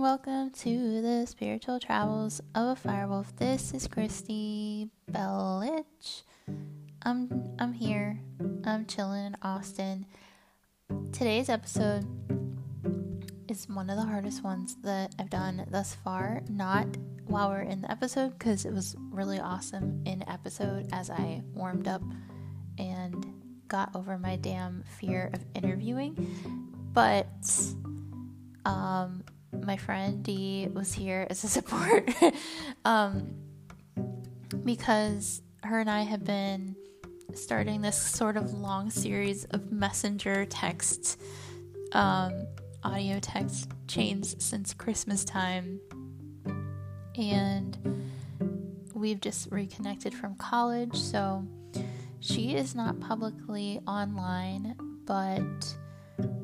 welcome to the spiritual travels of a firewolf. This is Kristy Belich. I'm I'm here. I'm chilling in Austin. Today's episode is one of the hardest ones that I've done thus far. Not while we're in the episode, because it was really awesome in episode as I warmed up and got over my damn fear of interviewing. But um, my friend Dee was here as a support um, because her and I have been starting this sort of long series of messenger texts, um, audio text chains since Christmas time. And we've just reconnected from college, so she is not publicly online, but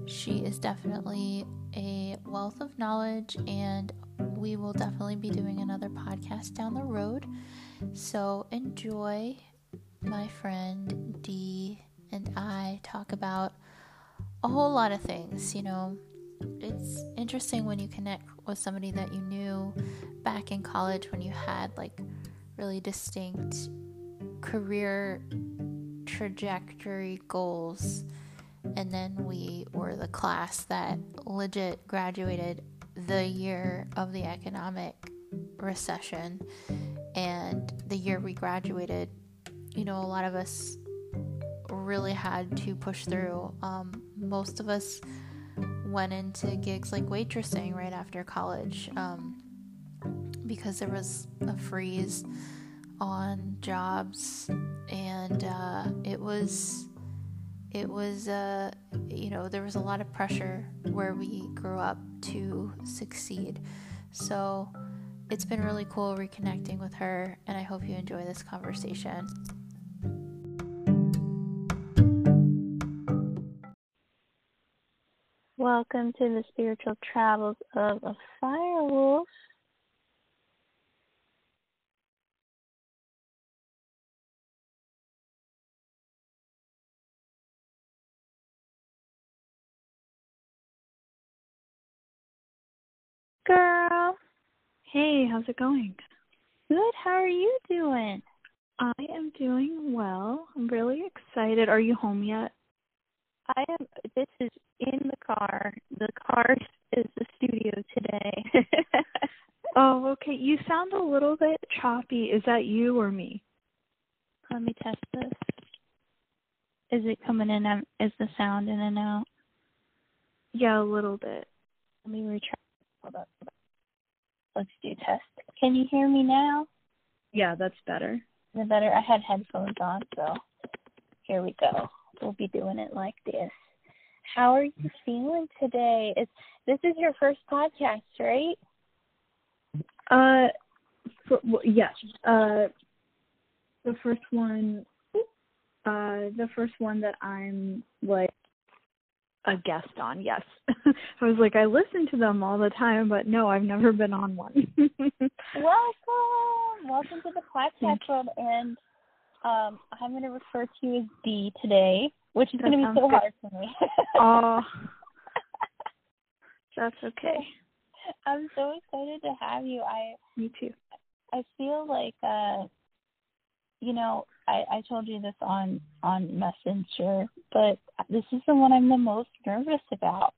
she is definitely a wealth of knowledge, and we will definitely be doing another podcast down the road. So enjoy my friend Dee and I talk about a whole lot of things. You know, it's interesting when you connect with somebody that you knew back in college when you had like really distinct career trajectory goals and then we were the class that legit graduated the year of the economic recession and the year we graduated you know a lot of us really had to push through. Um, most of us went into gigs like waitressing right after college um, because there was a freeze on jobs and uh, it was it was uh, you know there was a lot of pressure where we grew up to succeed. So it's been really cool reconnecting with her and i hope you enjoy this conversation. Welcome to the spiritual travels of a firewolf Hey, how's it going? Good. How are you doing? I am doing well. I'm really excited. Are you home yet? I am. This is in the car. The car is the studio today. oh, okay. You sound a little bit choppy. Is that you or me? Let me test this. Is it coming in? Um, is the sound in and out? Yeah, a little bit. Let me retry. Hold on. Let's do test. Can you hear me now? Yeah, that's better. The better? I had headphones on, so here we go. We'll be doing it like this. How are you feeling today? It's this is your first podcast, right? Uh, for, well, yes. Uh, the first one. Uh, the first one that I'm like a guest on. Yes, I was like, I listen to them all the time, but no, I've never been on one. welcome, welcome to the podcast world, and um, I'm going to refer to you as Dee today, which is going to be so good. hard for me. oh, that's okay. I'm so excited to have you. I me too. I feel like uh you know, I, I told you this on on Messenger, but this is the one I'm the most nervous about.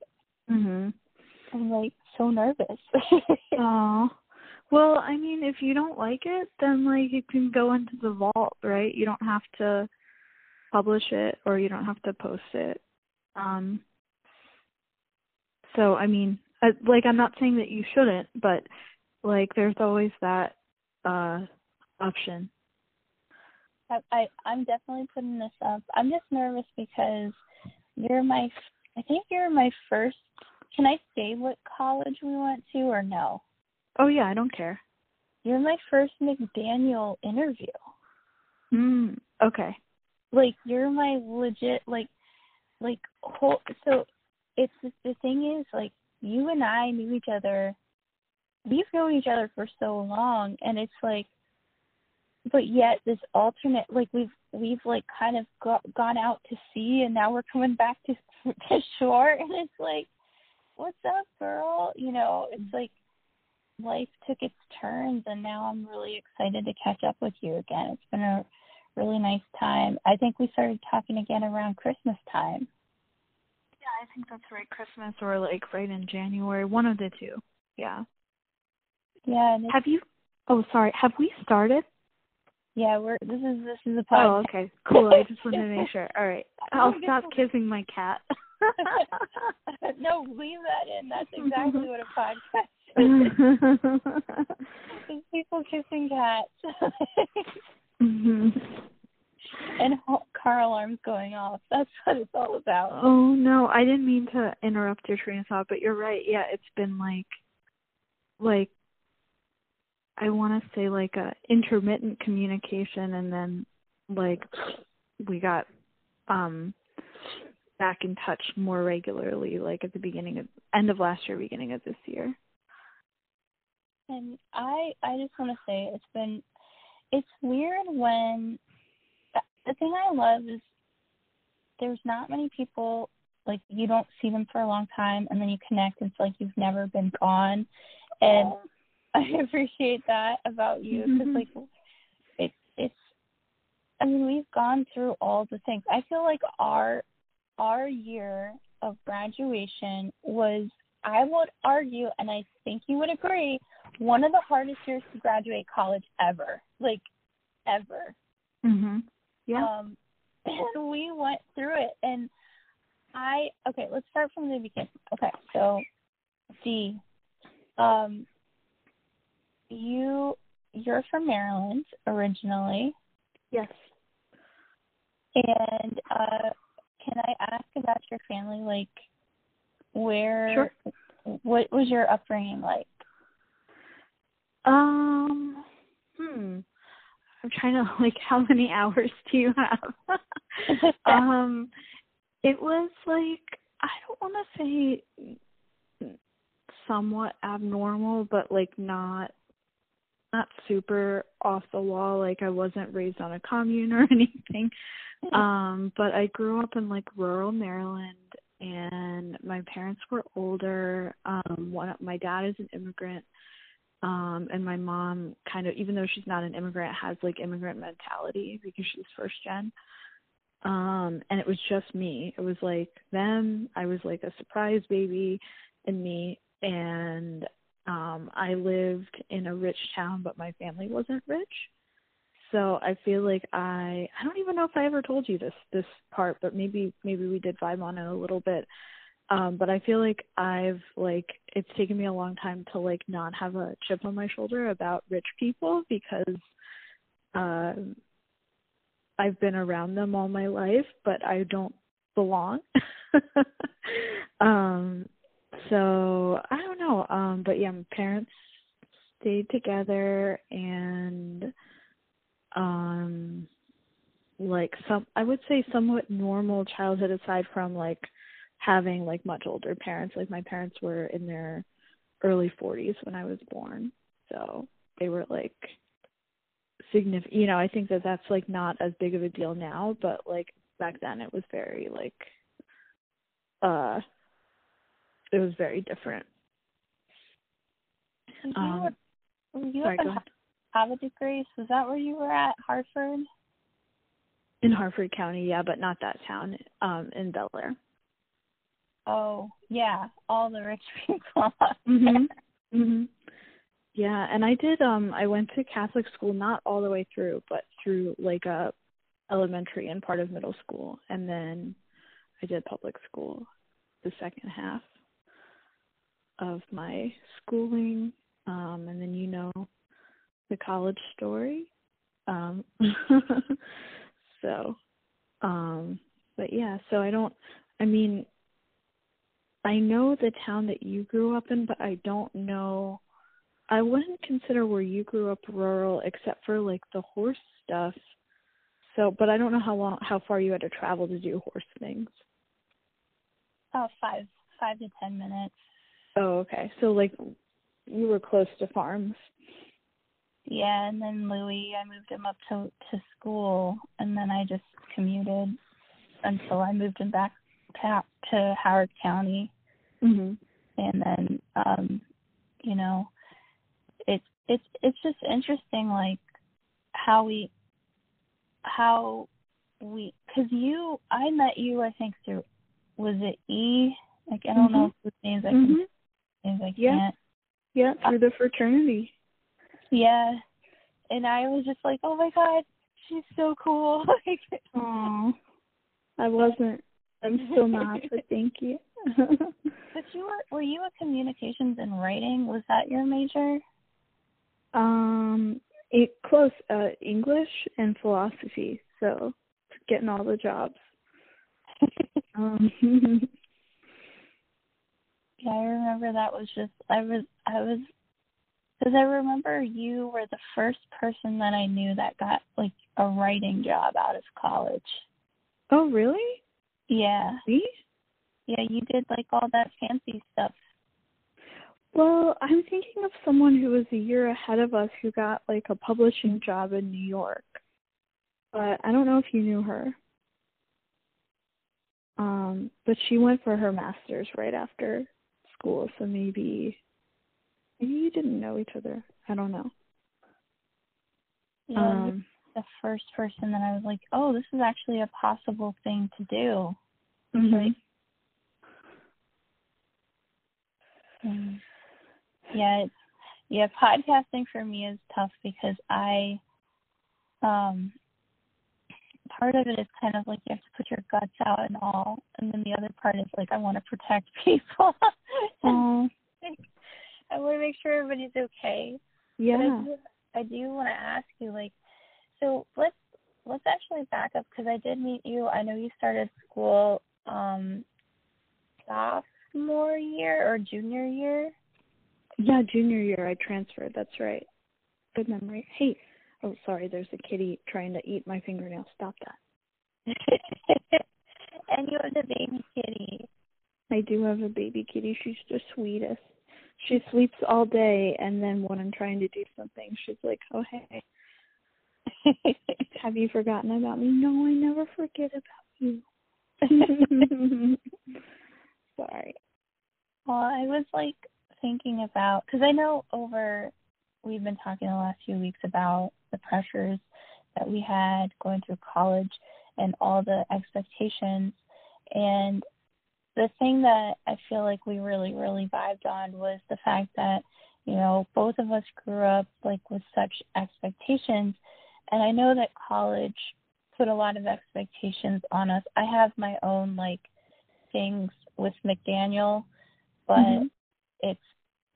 Mhm. I'm like so nervous. oh. Well, I mean, if you don't like it, then like you can go into the vault, right? You don't have to publish it or you don't have to post it. Um so I mean, I, like I'm not saying that you shouldn't, but like there's always that uh option. I, I I'm definitely putting this up. I'm just nervous because you're my I think you're my first can I say what college we went to or no? Oh yeah, I don't care. You're my first McDaniel interview. Mm, okay. Like you're my legit like like whole so it's the thing is like you and I knew each other we've known each other for so long and it's like but yet this alternate like we've we've like kind of got, gone out to sea and now we're coming back to to shore and it's like what's up girl you know it's mm-hmm. like life took its turns and now I'm really excited to catch up with you again. It's been a really nice time. I think we started talking again around Christmas time. Yeah, I think that's right. Christmas or like right in January, one of the two. Yeah. Yeah. Have you? Oh, sorry. Have we started? Yeah, we're. This is this is a podcast. Oh, okay, cool. I just wanted to make sure. All right, I'll stop kissing my cat. no, leave that in. That's exactly what a podcast is. people kissing cats. mm-hmm. And car alarms going off. That's what it's all about. Oh no, I didn't mean to interrupt your train of thought, but you're right. Yeah, it's been like, like, I want to say like a intermittent communication, and then like we got um back in touch more regularly, like at the beginning of end of last year, beginning of this year. And I I just want to say it's been it's weird when the thing I love is there's not many people like you don't see them for a long time and then you connect and it's like you've never been gone and I appreciate that about you because mm-hmm. like it's it's I mean we've gone through all the things. I feel like our our year of graduation was, I would argue, and I think you would agree, one of the hardest years to graduate college ever. Like, ever. Mhm. Yeah. Um, and we went through it, and I okay. Let's start from the beginning. Okay, so D, um, you you're from Maryland originally. Yes. And uh, can I ask about your family? Like, where? Sure. What was your upbringing like? Um. Hmm. I'm trying to like. How many hours do you have? um. It was like I don't want to say somewhat abnormal, but like not not super off the wall. Like I wasn't raised on a commune or anything. um, but I grew up in like rural Maryland and my parents were older. Um one my dad is an immigrant. Um and my mom kind of even though she's not an immigrant has like immigrant mentality because she's first gen. Um and it was just me. It was like them, I was like a surprise baby and me and um I lived in a rich town but my family wasn't rich so I feel like I I don't even know if I ever told you this this part, but maybe maybe we did vibe on it a little bit. Um, but I feel like I've like it's taken me a long time to like not have a chip on my shoulder about rich people because uh, I've been around them all my life, but I don't belong. um, so I don't know. Um, but yeah, my parents stayed together and um like some I would say somewhat normal childhood aside from like having like much older parents. Like my parents were in their early 40s when I was born. So they were like significant, you know, I think that that's like not as big of a deal now, but like back then it was very like uh it was very different. Um, you sorry, Havre de Grace. So is that where you were at, Hartford? In Harford County, yeah, but not that town. Um, in Bel Air. Oh yeah, all the rich people. mhm. Mhm. Yeah, and I did. Um, I went to Catholic school, not all the way through, but through like a elementary and part of middle school, and then I did public school the second half of my schooling. Um, and then you know the college story. Um, so, um, but yeah, so I don't, I mean, I know the town that you grew up in, but I don't know, I wouldn't consider where you grew up rural except for like the horse stuff. So, but I don't know how long, how far you had to travel to do horse things. Oh, five, five to ten minutes. Oh, okay. So like you were close to farms. Yeah, and then Louis, I moved him up to to school, and then I just commuted until I moved him back to, to Howard County. Mhm. And then, um, you know, it's it's it's just interesting like how we how we because you I met you I think through was it E like I don't mm-hmm. know if the names I can mm-hmm. Names I yeah. can't. Yeah through the fraternity. Yeah. And I was just like oh my god she's so cool. Like oh I wasn't. I'm still not but thank you. But you were were you a communications and writing? Was that your major? Um it close uh English and philosophy so getting all the jobs. um, yeah, I remember that was just I was I was because I remember you were the first person that I knew that got like a writing job out of college. Oh, really? Yeah. Me? Yeah, you did like all that fancy stuff. Well, I'm thinking of someone who was a year ahead of us who got like a publishing job in New York but I don't know if you knew her. Um, but she went for her master's right after school, so maybe maybe you didn't know each other. I don't know. Yeah, um, the first person that I was like, oh, this is actually a possible thing to do. Mm-hmm. Um, yeah, it's, yeah, podcasting for me is tough because I um part of it is kind of like you have to put your guts out and all, and then the other part is like I want to protect people. um, I want to make sure everybody's okay. Yeah. I do, I do want to ask you, like, so let's let's actually back up because I did meet you. I know you started school um sophomore year or junior year. Yeah, junior year I transferred. That's right. Good memory. Hey, Oh, sorry, there's a kitty trying to eat my fingernail. Stop that. and you have a baby kitty. I do have a baby kitty. She's the sweetest. She sleeps all day, and then when I'm trying to do something, she's like, "Oh hey, have you forgotten about me?" No, I never forget about you. Sorry. Well, I was like thinking about because I know over we've been talking the last few weeks about the pressures that we had going through college and all the expectations. And the thing that I feel like we really, really vibed on was the fact that, you know, both of us grew up like with such expectations. And I know that college put a lot of expectations on us. I have my own like things with McDaniel, but mm-hmm. it's,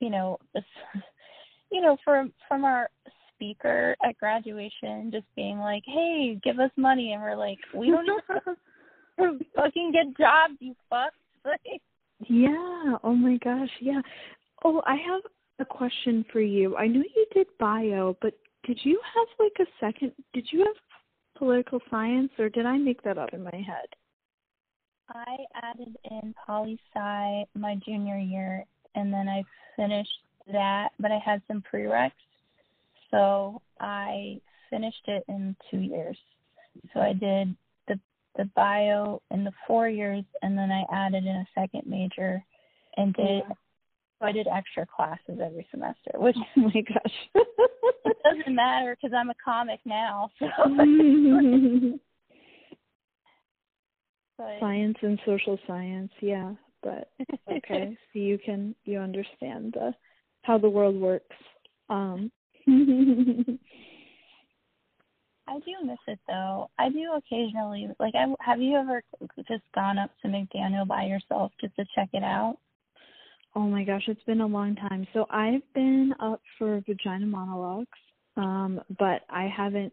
you know, it's, you know, from from our speaker at graduation just being like, "Hey, give us money," and we're like, "We don't even fucking get jobs, you fucks." yeah. Oh my gosh. Yeah. Oh, I have a question for you. I know you did bio, but did you have like a second? Did you have political science, or did I make that up in my head? I added in poli sci my junior year, and then I finished that, but I had some prereqs so I finished it in two years. So I did the the bio in the four years, and then I added in a second major, and did. Yeah. So I did extra classes every semester, which oh my gosh, it doesn't matter because I'm a comic now. So. but, science and social science, yeah. But okay, so you can you understand the how the world works. Um, I do miss it though. I do occasionally. Like, I, have you ever just gone up to McDaniel by yourself just to check it out? Oh my gosh, it's been a long time. So I've been up for Vagina Monologues, um, but I haven't.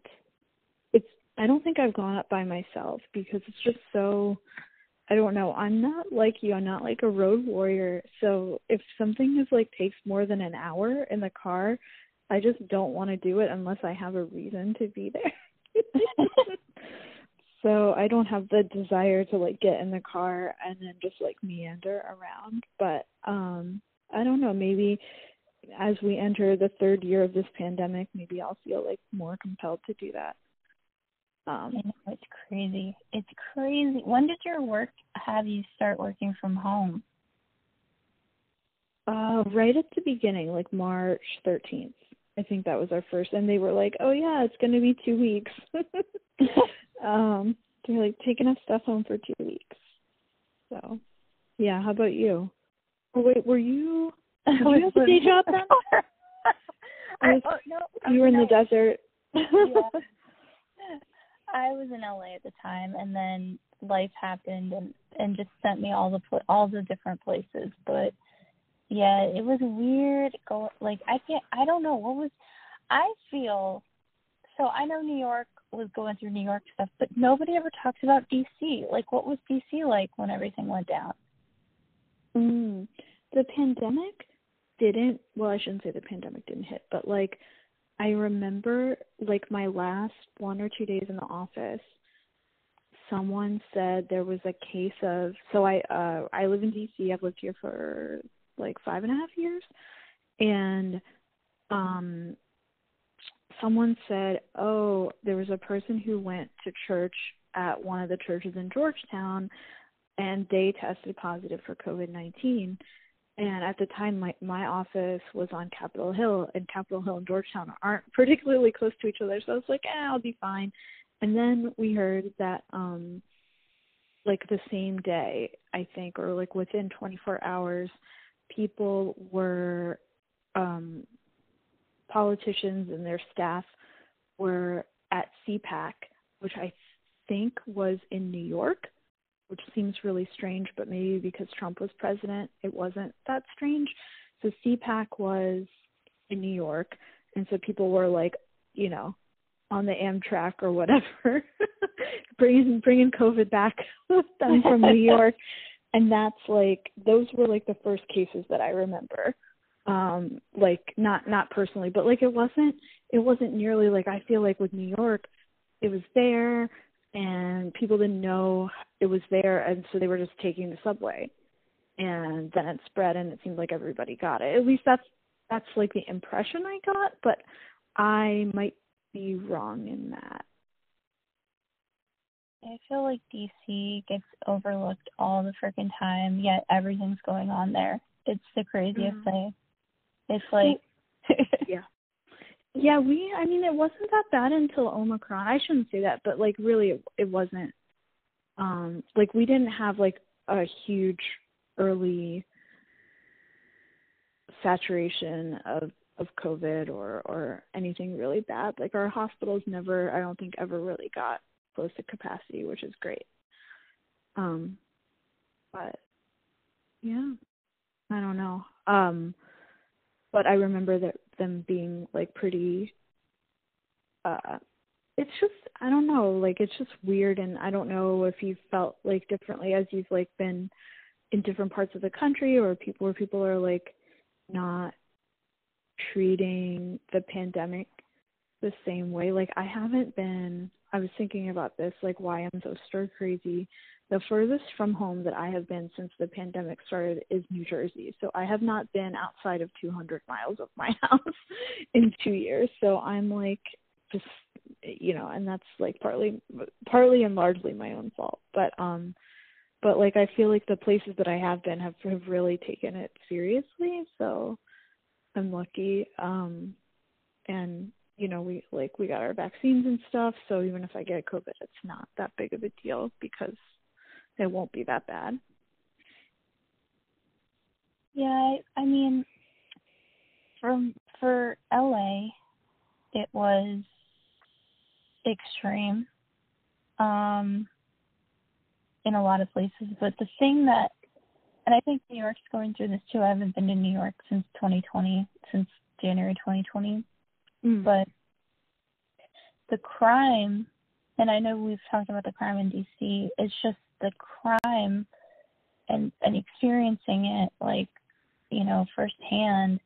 It's. I don't think I've gone up by myself because it's just so. I don't know. I'm not like you. I'm not like a road warrior. So if something is like takes more than an hour in the car, I just don't want to do it unless I have a reason to be there. so I don't have the desire to like get in the car and then just like meander around. But um I don't know, maybe as we enter the third year of this pandemic, maybe I'll feel like more compelled to do that. Um I know, it's crazy. It's crazy. When did your work have you start working from home? Uh right at the beginning, like March thirteenth. I think that was our first, and they were like, "Oh yeah, it's going to be two weeks." um, they're like, "Take enough stuff home for two weeks." So, yeah. How about you? Oh wait, were you? Did you have a day job then? I, oh, no, you were in the desert. yeah. I was in LA at the time, and then life happened and and just sent me all the all the different places. But yeah, it was weird. Go like I can't. I don't know what was. I feel so. I know New York was going through New York stuff, but nobody ever talks about DC. Like, what was DC like when everything went down? Mm, the pandemic didn't. Well, I shouldn't say the pandemic didn't hit, but like I remember like my last one or two days in the office someone said there was a case of so I uh I live in DC. I've lived here for like five and a half years and um someone said, Oh, there was a person who went to church at one of the churches in Georgetown and they tested positive for COVID nineteen and at the time my my office was on Capitol Hill and Capitol Hill and Georgetown aren't particularly close to each other. So I was like eh, I'll be fine. And then we heard that um like the same day I think or like within 24 hours people were um politicians and their staff were at CPAC which I think was in New York which seems really strange, but maybe because Trump was president, it wasn't that strange. So CPAC was in New York, and so people were like, you know, on the Amtrak or whatever, bringing bringing COVID back with them from New York, and that's like those were like the first cases that I remember. Um, like not not personally, but like it wasn't it wasn't nearly like I feel like with New York, it was there and people didn't know it was there and so they were just taking the subway. And then it spread and it seemed like everybody got it. At least that's that's like the impression i got but i might be wrong in that. I feel like dc gets overlooked all the freaking time yet everything's going on there. It's the craziest mm. thing. It's like yeah yeah, we. I mean, it wasn't that bad until Omicron. I shouldn't say that, but like really, it, it wasn't. Um, like we didn't have like a huge early saturation of of COVID or or anything really bad. Like our hospitals never, I don't think, ever really got close to capacity, which is great. Um, but yeah, I don't know. Um, but I remember that them being like pretty uh it's just I don't know, like it's just weird and I don't know if you've felt like differently as you've like been in different parts of the country or people where people are like not treating the pandemic the same way. Like I haven't been I was thinking about this, like why I'm so stir crazy the furthest from home that I have been since the pandemic started is New Jersey. So I have not been outside of 200 miles of my house in 2 years. So I'm like just you know, and that's like partly partly and largely my own fault. But um but like I feel like the places that I have been have have really taken it seriously. So I'm lucky um and you know, we like we got our vaccines and stuff, so even if I get COVID, it's not that big of a deal because it won't be that bad. Yeah, I, I mean, from for LA, it was extreme um, in a lot of places. But the thing that, and I think New York's going through this too. I haven't been to New York since 2020, since January 2020. Mm. But the crime, and I know we've talked about the crime in DC, it's just the crime and and experiencing it like you know firsthand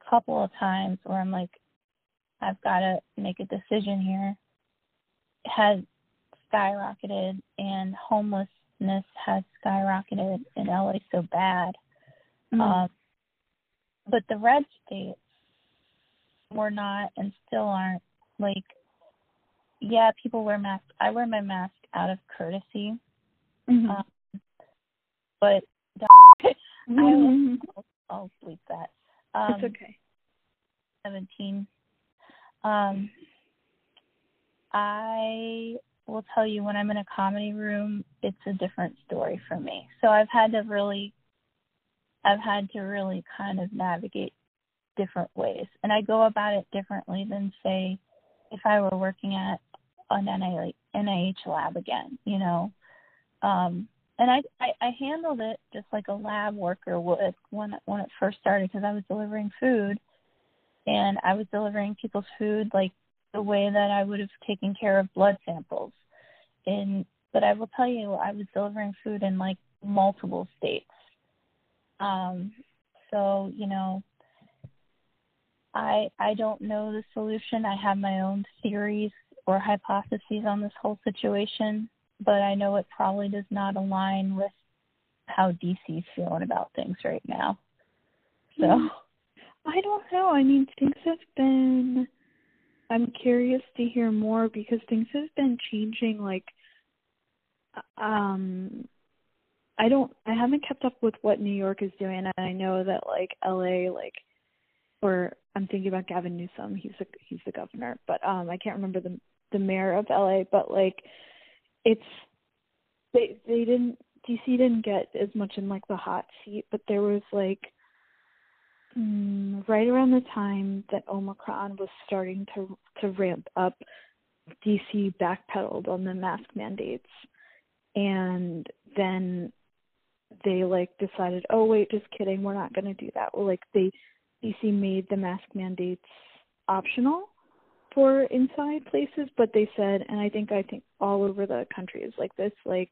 a couple of times where I'm like I've got to make a decision here has skyrocketed and homelessness has skyrocketed in LA so bad. Mm-hmm. Um, but the red states were not and still aren't like yeah, people wear masks. I wear my mask out of courtesy Mm-hmm. Um, but mm-hmm. I will, I'll, I'll that. Um, it's okay. 17 Um, I will tell you when I'm in a comedy room, it's a different story for me. So I've had to really, I've had to really kind of navigate different ways, and I go about it differently than say if I were working at an NIH lab again, you know. Um, and I, I I handled it just like a lab worker would when when it first started because I was delivering food, and I was delivering people's food like the way that I would have taken care of blood samples. And but I will tell you, I was delivering food in like multiple states. Um, so you know, I I don't know the solution. I have my own theories or hypotheses on this whole situation, but I know it probably does not align with how DC's feeling about things right now. So hmm. I don't know. I mean, things have been I'm curious to hear more because things have been changing like um I don't I haven't kept up with what New York is doing and I know that like LA like or I'm thinking about Gavin Newsom, he's the he's the governor, but um I can't remember the the mayor of LA, but like it's they they didn't DC didn't get as much in like the hot seat, but there was like mm, right around the time that Omicron was starting to to ramp up, DC backpedaled on the mask mandates, and then they like decided, oh wait, just kidding, we're not going to do that. Well, like they DC made the mask mandates optional for inside places, but they said, and I think I think all over the country is like this, like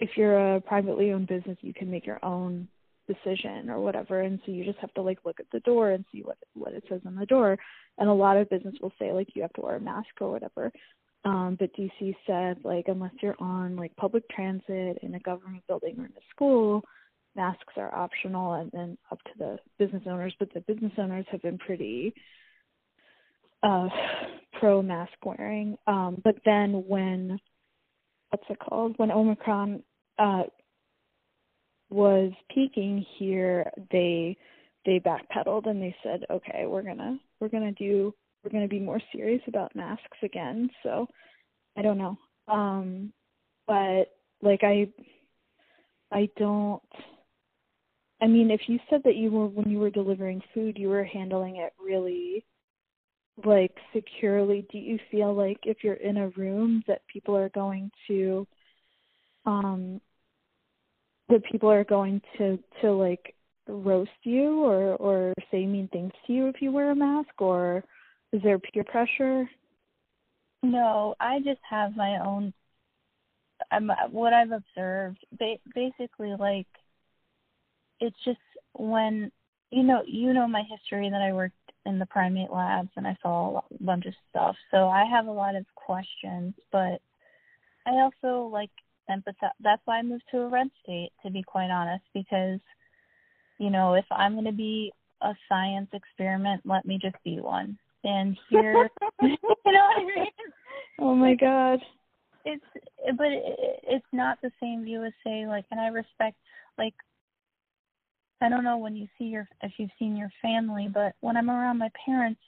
if you're a privately owned business, you can make your own decision or whatever and so you just have to like look at the door and see what what it says on the door. And a lot of business will say like you have to wear a mask or whatever. Um but dc said like unless you're on like public transit in a government building or in a school masks are optional and then up to the business owners. But the business owners have been pretty uh pro mask wearing um but then when what's it called when omicron uh was peaking here, they they backpedaled and they said, okay, we're gonna we're gonna do we're gonna be more serious about masks again. So I don't know, um, but like I I don't. I mean, if you said that you were when you were delivering food, you were handling it really like securely. Do you feel like if you're in a room that people are going to um that people are going to to like roast you or or say mean things to you if you wear a mask or is there peer pressure no i just have my own I'm, what i've observed ba- basically like it's just when you know you know my history that i worked in the primate labs and i saw a bunch of stuff so i have a lot of questions but i also like empathize. That's why I moved to a red state, to be quite honest, because, you know, if I'm going to be a science experiment, let me just be one. And here, you know what I mean? Oh my God. It's, but it, it's not the same view as say like, and I respect like. I don't know when you see your if you've seen your family, but when I'm around my parents,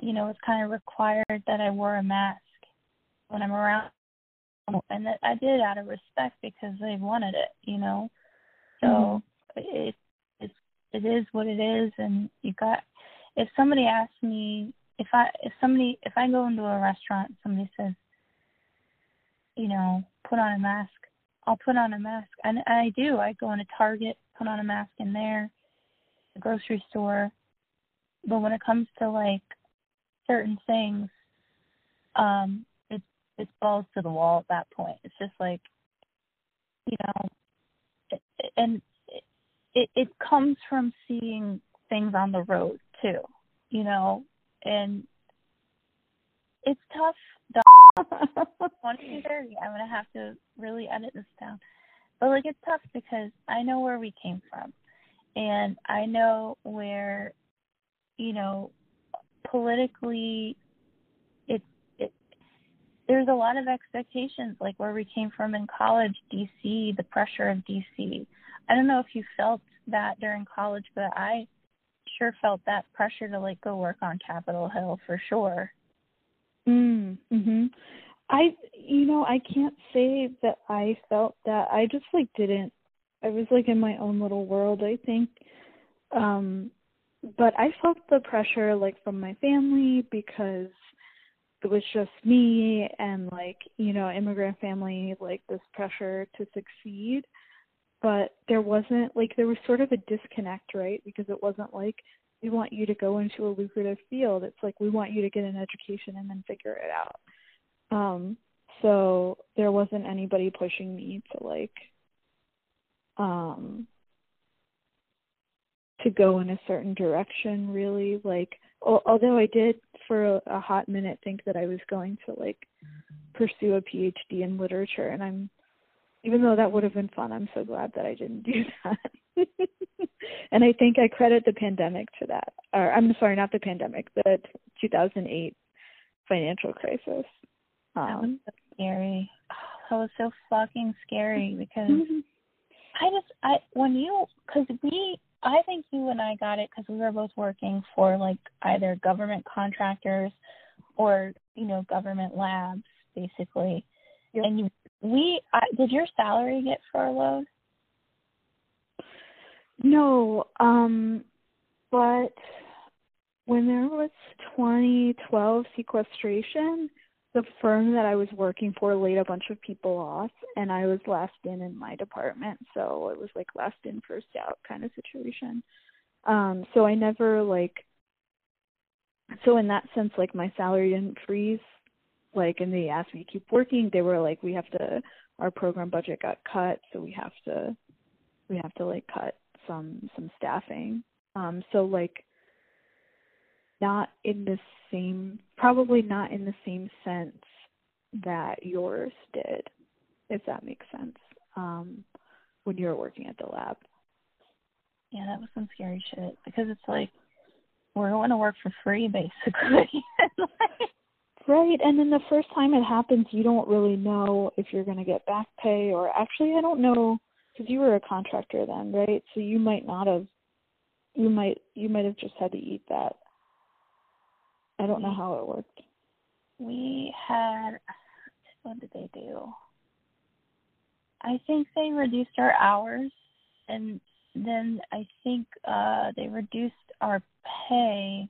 you know, it's kind of required that I wear a mask when I'm around and that I did out of respect because they wanted it, you know. So mm-hmm. it it's it is what it is, and you got. If somebody asks me if I if somebody if I go into a restaurant, somebody says, you know, put on a mask, I'll put on a mask, and I do. I go into Target, put on a mask in there, the grocery store. But when it comes to like certain things, um, it's balls to the wall at that point. It's just like, you know, and it it comes from seeing things on the road too, you know, and it's tough. Twenty thirty. I'm gonna have to really edit this down, but like it's tough because I know where we came from, and I know where, you know, politically it it there's a lot of expectations, like where we came from in college, DC, the pressure of DC. I don't know if you felt that during college, but I sure felt that pressure to like go work on Capitol Hill for sure. Mm, mhm. I you know, I can't say that I felt that. I just like didn't I was like in my own little world, I think. Um but I felt the pressure like from my family because it was just me and like, you know, immigrant family like this pressure to succeed. But there wasn't like there was sort of a disconnect, right? Because it wasn't like we want you to go into a lucrative field. It's like we want you to get an education and then figure it out. Um so there wasn't anybody pushing me to like um to go in a certain direction really like although I did for a, a hot minute think that I was going to like pursue a PhD in literature and I'm even though that would have been fun I'm so glad that I didn't do that and I think I credit the pandemic to that or I'm sorry not the pandemic the 2008 financial crisis um, that was so scary that was so fucking scary because mm-hmm. I just I when you because we I think you and I got it because we were both working for like either government contractors or you know government labs basically. Yep. And you, we I, did your salary get furloughed? No, um, but when there was 2012 sequestration, the firm that I was working for laid a bunch of people off, and I was last in in my department, so it was like last in first out kind of situation. Um, so I never like, so in that sense, like my salary didn't freeze. Like, and they asked me to keep working. They were like, we have to, our program budget got cut, so we have to, we have to like cut some some staffing. Um, so like not in the same probably not in the same sense that yours did if that makes sense um when you were working at the lab yeah that was some scary shit because it's like we're going to work for free basically right and then the first time it happens you don't really know if you're going to get back pay or actually i don't know because you were a contractor then right so you might not have you might you might have just had to eat that I don't know how it worked. We had what did they do? I think they reduced our hours and then I think uh they reduced our pay.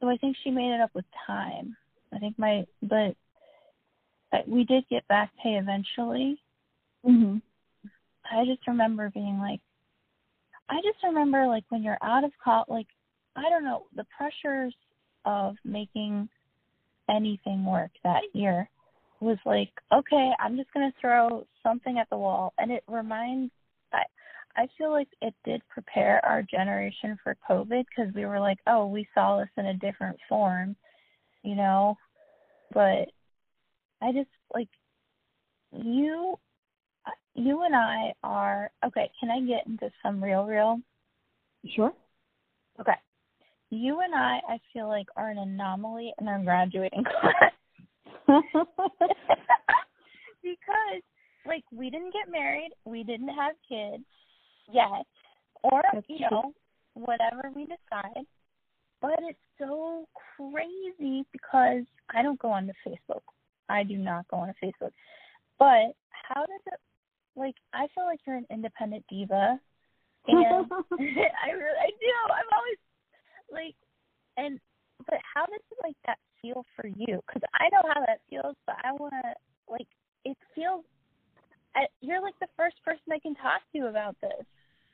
So I think she made it up with time. I think my but we did get back pay eventually. Mhm. I just remember being like I just remember like when you're out of college like I don't know, the pressures of making anything work that year was like, okay, I'm just going to throw something at the wall. And it reminds, I, I feel like it did prepare our generation for COVID because we were like, oh, we saw this in a different form, you know? But I just like, you, you and I are, okay, can I get into some real, real? Sure. Okay you and I, I feel like, are an anomaly in our graduating class. because, like, we didn't get married, we didn't have kids yet, or, That's you know, whatever we decide. But it's so crazy because I don't go on to Facebook. I do not go on to Facebook. But how does it, like, I feel like you're an independent diva. And I really, I do. I'm always like and but how does it like that feel for you because i know how that feels but i want to like it feels I, you're like the first person i can talk to about this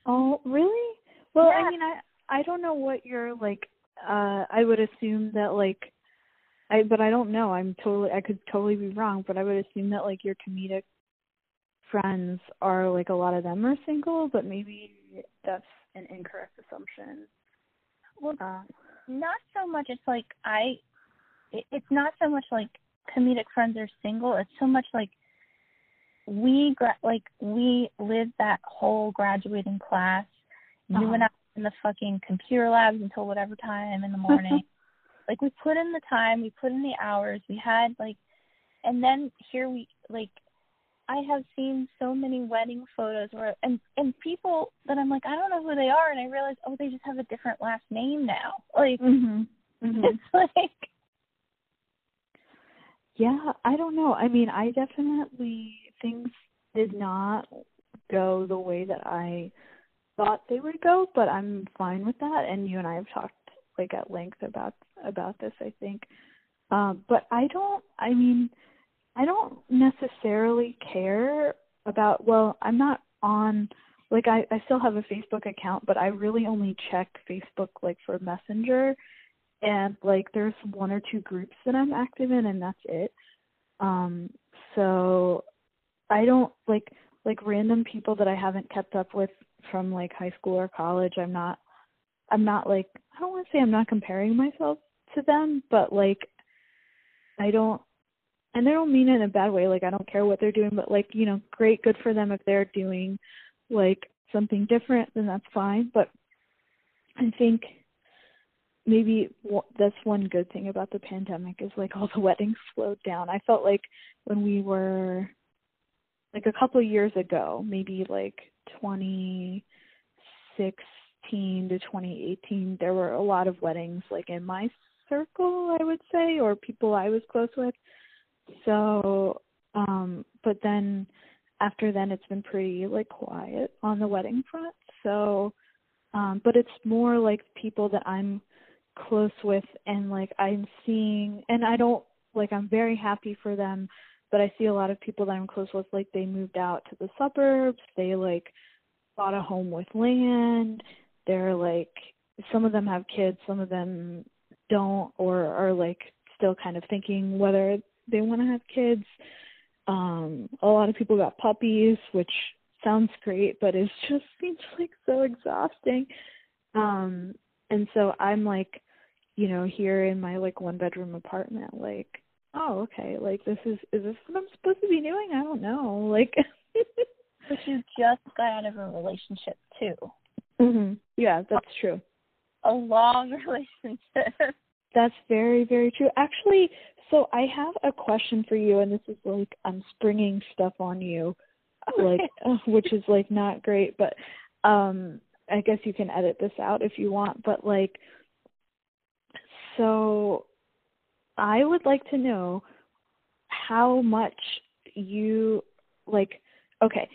oh really well yeah. i mean i i don't know what you're like uh i would assume that like i but i don't know i'm totally i could totally be wrong but i would assume that like your comedic friends are like a lot of them are single but maybe that's an incorrect assumption well, uh, not so much. It's like I. It, it's not so much like comedic friends are single. It's so much like we gra- like we lived that whole graduating class. Uh-huh. You and I in the fucking computer labs until whatever time in the morning. like we put in the time, we put in the hours. We had like, and then here we like. I have seen so many wedding photos where and and people that I'm like I don't know who they are and I realize oh they just have a different last name now. Like Mhm. Mhm. it's like Yeah, I don't know. I mean, I definitely things did not go the way that I thought they would go, but I'm fine with that. And you and I have talked like at length about about this, I think. Um, but I don't. I mean, I don't necessarily care about. Well, I'm not on. Like I, I still have a Facebook account, but I really only check Facebook like for Messenger and like there's one or two groups that I'm active in and that's it. Um so I don't like like random people that I haven't kept up with from like high school or college. I'm not I'm not like I don't want to say I'm not comparing myself to them, but like I don't and I don't mean it in a bad way, like I don't care what they're doing, but like, you know, great, good for them if they're doing like something different, then that's fine. But I think maybe that's one good thing about the pandemic is like all the weddings slowed down. I felt like when we were like a couple years ago, maybe like 2016 to 2018, there were a lot of weddings like in my circle, I would say, or people I was close with. So, um, but then after then, it's been pretty like quiet on the wedding front. So, um, but it's more like people that I'm close with and like I'm seeing and I don't like I'm very happy for them but I see a lot of people that I'm close with like they moved out to the suburbs. They like bought a home with land. They're like some of them have kids some of them don't or are like still kind of thinking whether they want to have kids. Um a lot of people got puppies which sounds great but it just seems like so exhausting. Um and so I'm like, you know, here in my like one bedroom apartment, like, oh, okay, like this is is this what I'm supposed to be doing? I don't know. Like but you just got out of a relationship too. mhm. Yeah, that's true. A long relationship. That's very very true. Actually, so I have a question for you and this is like I'm springing stuff on you like which is like not great, but um I guess you can edit this out if you want, but like, so I would like to know how much you like. Okay,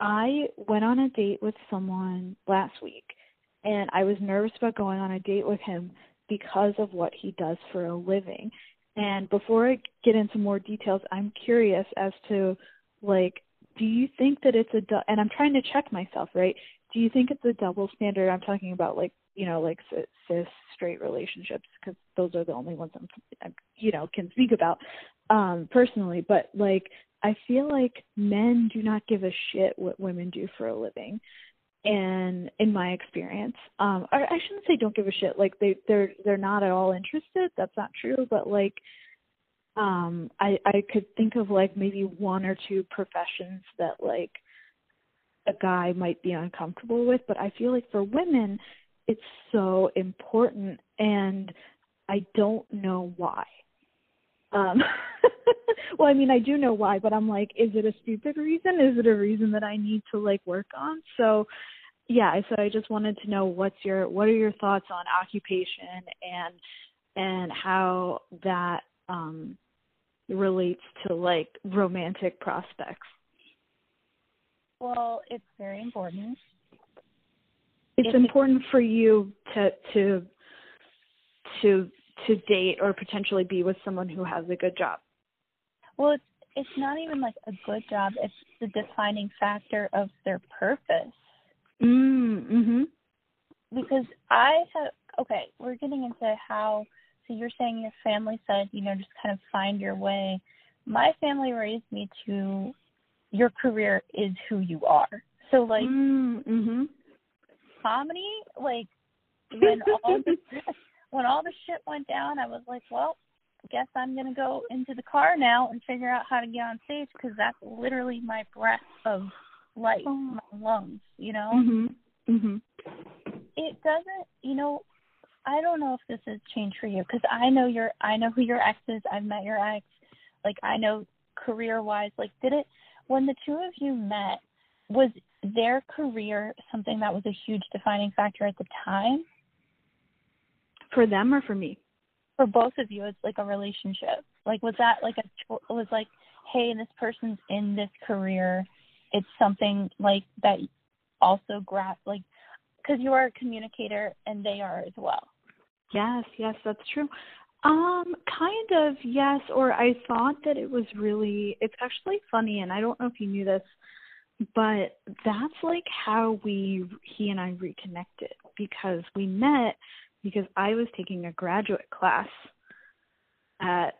I went on a date with someone last week, and I was nervous about going on a date with him because of what he does for a living. And before I get into more details, I'm curious as to like do you think that it's a du- and I'm trying to check myself, right? Do you think it's a double standard? I'm talking about like you know like cis, straight relationships because those are the only ones I'm, I'm you know can speak about um personally. But like I feel like men do not give a shit what women do for a living. And in my experience, um, I, I shouldn't say don't give a shit. Like they, they're, they're not at all interested. That's not true. But like, um i i could think of like maybe one or two professions that like a guy might be uncomfortable with but i feel like for women it's so important and i don't know why um well i mean i do know why but i'm like is it a stupid reason is it a reason that i need to like work on so yeah so i just wanted to know what's your what are your thoughts on occupation and and how that um relates to like romantic prospects. Well, it's very important. It's important for you to to to to date or potentially be with someone who has a good job. Well, it's it's not even like a good job. It's the defining factor of their purpose. Mm, mhm. Because I have okay, we're getting into how so you're saying your family said, you know, just kind of find your way. My family raised me to your career is who you are. So like mm, mhm. Comedy, like when all the when all the shit went down, I was like, well, guess I'm gonna go into the car now and figure out how to get on stage because that's literally my breath of life, Oh. my lungs. You know, Mhm. Mhm. it doesn't. You know, I don't know if this has changed for you because I know your I know who your ex is. I've met your ex. Like I know career wise. Like did it when the two of you met, was their career something that was a huge defining factor at the time? For them or for me? For both of you, it's like a relationship. Like, was that like a was like, hey, this person's in this career. It's something like that also grab like because you are a communicator and they are as well. Yes, yes, that's true. Um, kind of, yes, or I thought that it was really it's actually funny and I don't know if you knew this, but that's like how we he and I reconnected because we met because I was taking a graduate class at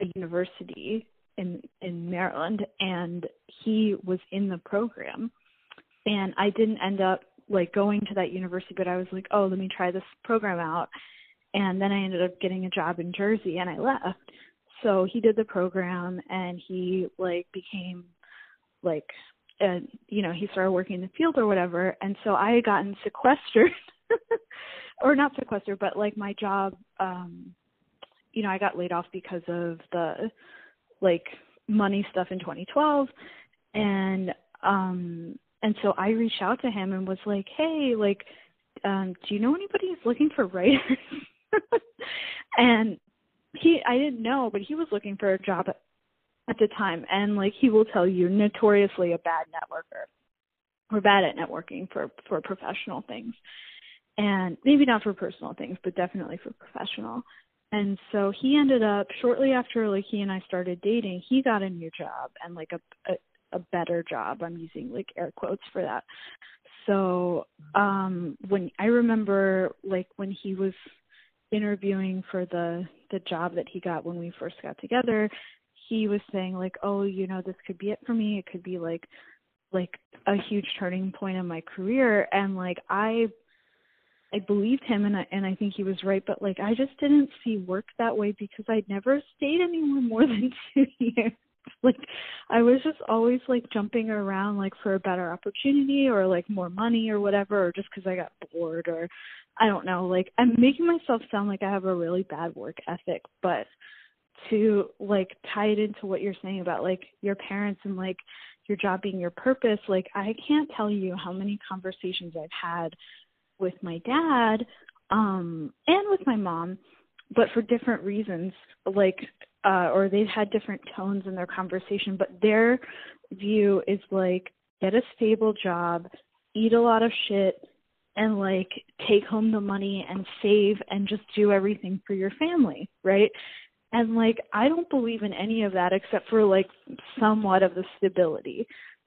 a university in in Maryland and he was in the program and I didn't end up like going to that university but I was like, "Oh, let me try this program out." And then I ended up getting a job in Jersey and I left. So he did the program and he like became like and you know he started working in the field or whatever. And so i had gotten sequestered or not sequestered but like my job um you know i got laid off because of the like money stuff in 2012 and um and so i reached out to him and was like hey like um do you know anybody who's looking for writers? And he i didn't know but he was looking for a job at the time. And like he will tell you notoriously a bad networker or bad at networking for for professional things. And maybe not for personal things but definitely for professional. And so he ended up shortly after like he and I started dating he got a new job and like a a, a better job. I'm using like air quotes for that. So um when I remember like when he was interviewing for the the job that he got when we first got together he was saying like, "Oh, you know, this could be it for me. It could be like like a huge turning point in my career." And like I I believed him and I and I think he was right, but like I just didn't see work that way because I'd never stayed anywhere more than 2 years. like I was just always like jumping around like for a better opportunity or like more money or whatever or just cuz I got bored or I don't know, like I'm making myself sound like I have a really bad work ethic, but to like tie it into what you're saying about like your parents and like your job being your purpose like i can't tell you how many conversations i've had with my dad um and with my mom but for different reasons like uh or they've had different tones in their conversation but their view is like get a stable job eat a lot of shit and like take home the money and save and just do everything for your family right and like I don't believe in any of that except for like somewhat of the stability.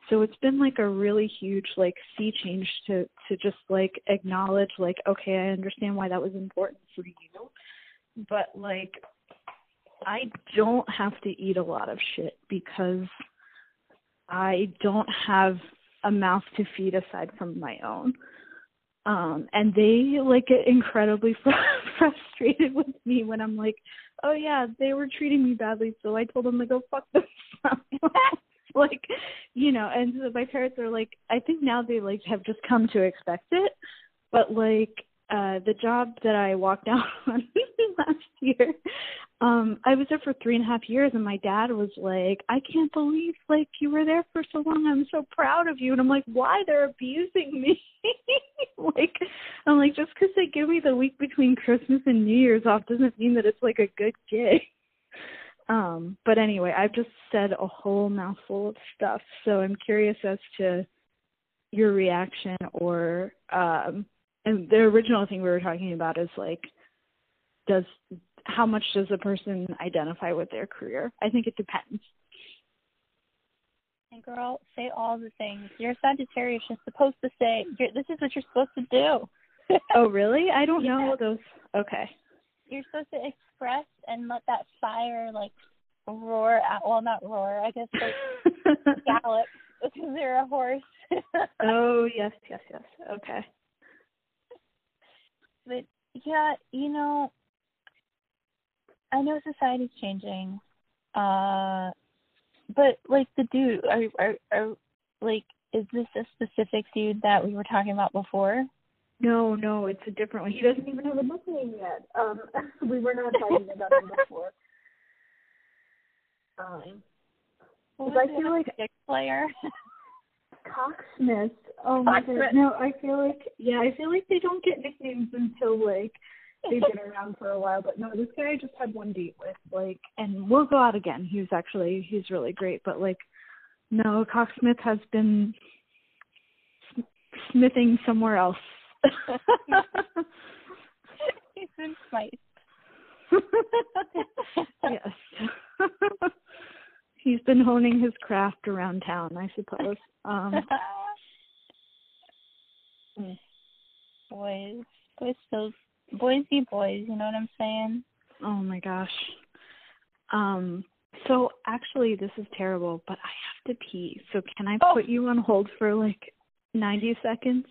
So it's been like a really huge like sea change to to just like acknowledge like okay, I understand why that was important for you. But like I don't have to eat a lot of shit because I don't have a mouth to feed aside from my own. Um and they like get incredibly fr- frustrated with me when I'm like oh yeah, they were treating me badly, so I told them to go fuck themselves. like, you know, and so my parents are like, I think now they like have just come to expect it, but like uh the job that I walked out on last year, um, I was there for three and a half years, and my dad was like, "I can't believe like you were there for so long. I'm so proud of you." And I'm like, "Why? They're abusing me." like, I'm like, just because they give me the week between Christmas and New Year's off doesn't mean that it's like a good gig. Um, but anyway, I've just said a whole mouthful of stuff, so I'm curious as to your reaction or um and the original thing we were talking about is like does how much does a person identify with their career? I think it depends. And girl, say all the things. You're a Sagittarius. You're supposed to say. this is what you're supposed to do. oh, really? I don't yeah. know those. Okay. You're supposed to express and let that fire like roar out. Well, not roar. I guess like gallop because they're a horse. oh yes, yes, yes. Okay. But yeah, you know, I know society's changing, uh, but like the dude, are, are are like, is this a specific dude that we were talking about before? No, no, it's a different one. He doesn't even have a nickname yet. Um, we were not talking about him before. Um, 'Cause I feel like- Dick player. Cocksmith. Oh my Cocksmith. god. No, I feel like yeah, I feel like they don't get nicknames until like they've been around for a while. But no, this guy I just had one date with, like, and we'll go out again. He's actually he's really great, but like, no, Cocksmith has been smithing somewhere else. He's been spiced. yes. He's been honing his craft around town, I suppose. Um boys, boys, those boys boys. You know what I'm saying? oh my gosh. Um so actually this is terrible, but I have to pee. So can I Oh. put you on hold for like 90 seconds?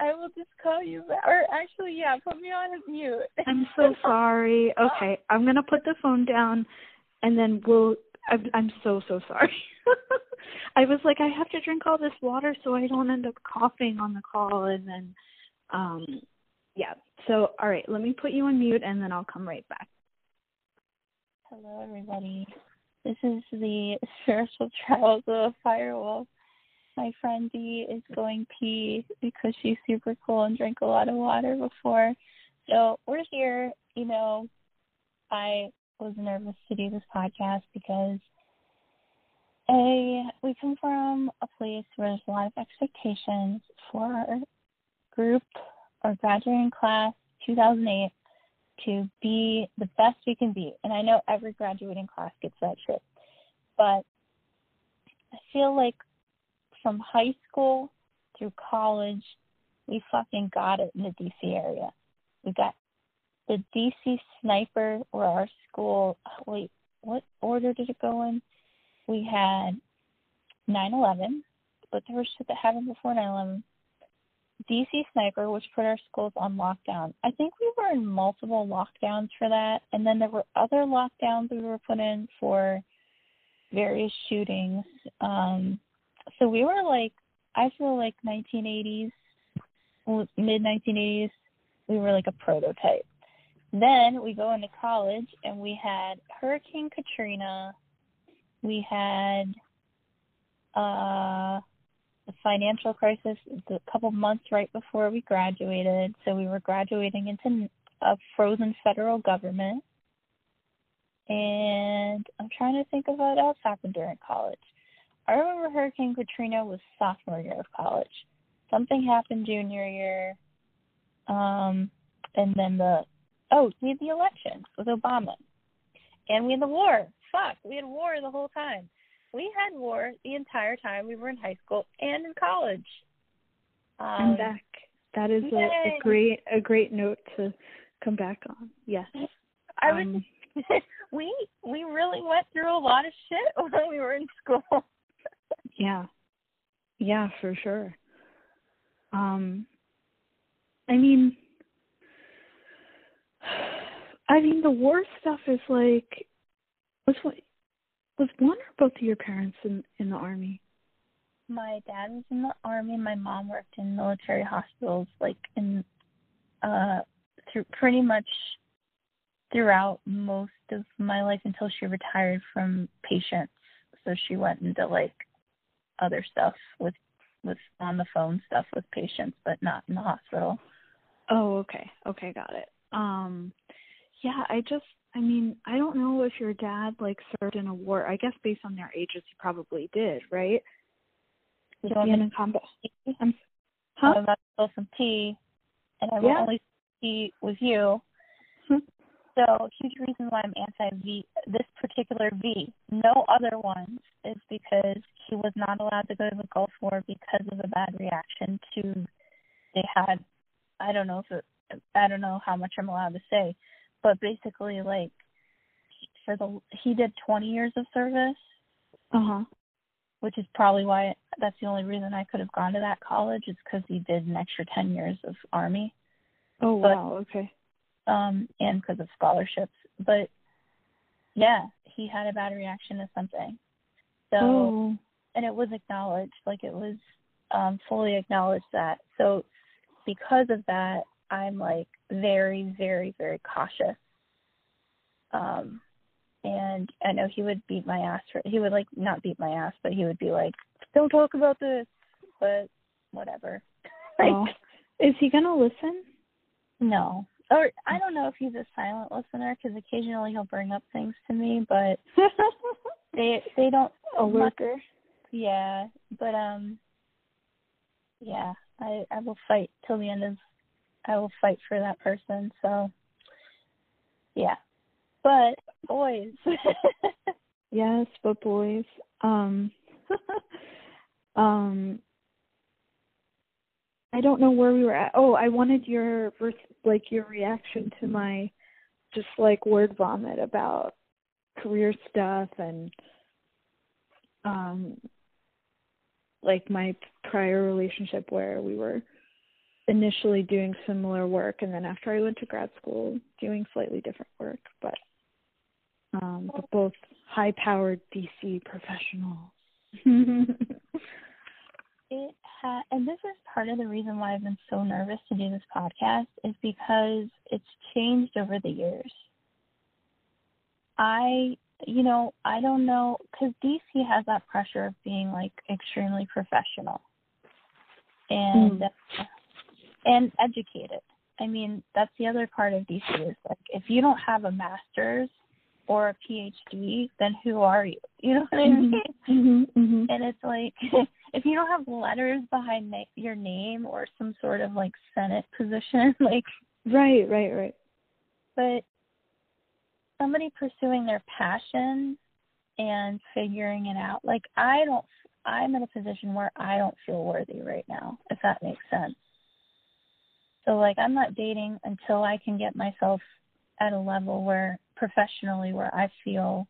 I will just call you back. Or actually, yeah, put me on mute. I'm so sorry. Okay, I'm going to put the phone down and then we'll I'm, I'm so so sorry. I was like I have to drink all this water so I don't end up coughing on the call and then um yeah. So all right, let me put you on mute and then I'll come right back. Hello, everybody. This is the spiritual trials of a firewolf. My friend Dee is going pee because she's super cool and drank a lot of water before. So we're here. You know, I was nervous to do this podcast because a we come from a place where there's a lot of expectations for our group, our graduating class, 2008 to be the best we can be. And I know every graduating class gets that shit. But I feel like from high school through college, we fucking got it in the DC area. We got the DC sniper or our school wait, what order did it go in? We had 9/11, but there was shit that happened before 9/11. DC Sniper, which put our schools on lockdown. I think we were in multiple lockdowns for that, and then there were other lockdowns we were put in for various shootings. Um, so we were like, I feel like 1980s, mid 1980s, we were like a prototype. Then we go into college, and we had Hurricane Katrina. We had uh the financial crisis a couple months right before we graduated. So we were graduating into a frozen federal government. And I'm trying to think of what else happened during college. I remember Hurricane Katrina was sophomore year of college. Something happened junior year. Um, and then the, oh, we had the election with Obama. And we had the war. Fuck, we had war the whole time we had war the entire time we were in high school and in college. Um, I'm back. That is a, a great a great note to come back on. Yes. I was Um, we we really went through a lot of shit when we were in school. Yeah. Yeah, for sure. Um I mean I mean the war stuff is like was what was one or both of your parents in in the army? My dad was in the army. My mom worked in military hospitals, like in uh through pretty much throughout most of my life until she retired from patients. So she went into like other stuff with with on the phone stuff with patients, but not in the hospital. Oh, okay. Okay, got it. Um yeah, I just I mean, I don't know if your dad like served in a war. I guess based on their ages he probably did, right? You want in combat. I'm I'm huh? about to spill some tea, and I will Yeah. only tea with you. Hmm. So, huge reason why I'm anti-V, this particular V. No other ones is because he was not allowed to go to the Gulf War because of a bad reaction to, they had, I don't know if it, I don't know how much I'm allowed to say, but basically, like, for the, he did 20 years of service, Uh-huh. which is probably why, that's the only reason I could have gone to that college, is because he did an extra 10 years of Army. Oh But- wow, okay. um, and because of scholarships. But yeah, he had a bad reaction to something. So, oh. and it was acknowledged, like it was um, fully acknowledged that. So, because of that, I'm like very, very, very cautious. Um, and I know he would beat my ass for he would like not beat my ass, but he would be like, "Don't talk about this," but whatever. like, Oh. Is he gonna listen? no, or I don't know if he's a silent listener because occasionally he'll bring up things to me, but they they don't A lurker. Yeah, but um, yeah, I I will fight till the end of. I will fight for that person. So, yeah, but boys. Yes, but boys. Um um I don't know where we were at. Oh, I wanted your like your reaction to my just like word vomit about career stuff and um like my prior relationship where we were initially doing similar work and then after I went to grad school doing slightly different work, but um but both high powered DC professionals. it ha- and this is part of the reason why I've been so nervous to do this podcast is because it's changed over the years. I, you know, I don't know because DC has that pressure of being like extremely professional and Mm. And educated. I mean, that's the other part of DC is like if you don't have a master's or a PhD, then who are you? You know what I mean? Mhm, mhm. and it's like if you don't have letters behind na- your name or some sort of like senate position like Right, right, right. but somebody pursuing their passion and figuring it out like i don't i'm in a position where i don't feel worthy right now if that makes sense so like i'm not dating until i can get myself at a level where professionally where i feel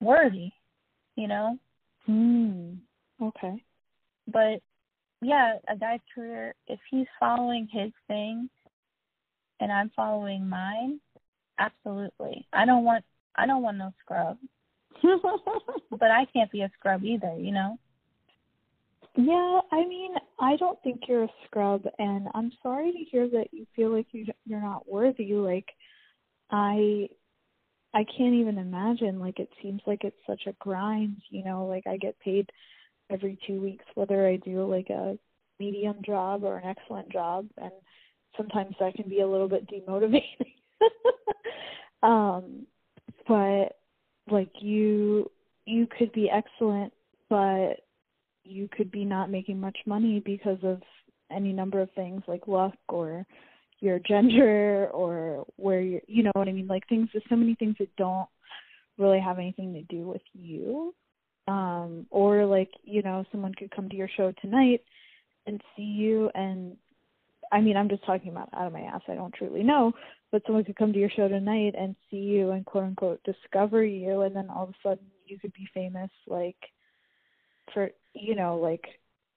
worthy you know Mm. Okay. but yeah, a guy's career, if he's following his thing and I'm following mine, absolutely. I don't want I don't want no scrub. But I can't be a scrub either, you know? Yeah, I mean, I don't think you're a scrub and I'm sorry to hear that you feel like you you're not worthy. Like I I can't even imagine like it seems like it's such a grind, you know, like I get paid every 2 weeks whether I do like a medium job or an excellent job and sometimes that can be a little bit demotivating. um but like you you could be excellent but you could be not making much money because of any number of things like luck or your gender or where you're you know what I mean? Like things there's so many things that don't really have anything to do with you. Um or like you know someone could come to your show tonight and see you and I mean I'm just talking about out of my ass I don't truly know but someone could come to your show tonight and see you and quote unquote discover you and then all of a sudden you could be famous like for you know like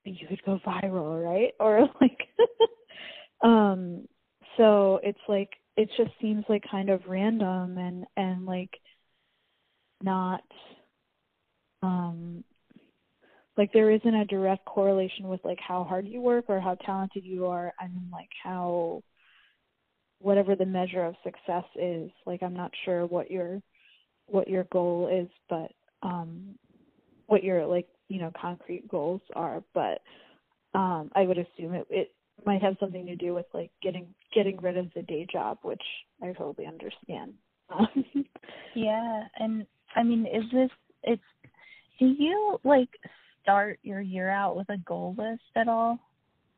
you could go viral right? Or like um so it's like it just seems like kind of random and and like not um like there isn't a direct correlation with like how hard you work or how talented you are. And like how whatever the measure of success is like i'm not sure what your what your goal is but um what your like you know concrete goals are but um i would assume it it might have something to do with like getting getting rid of the day job which i totally understand Yeah, and I mean, is this it's do you like start your year out with a goal list at all?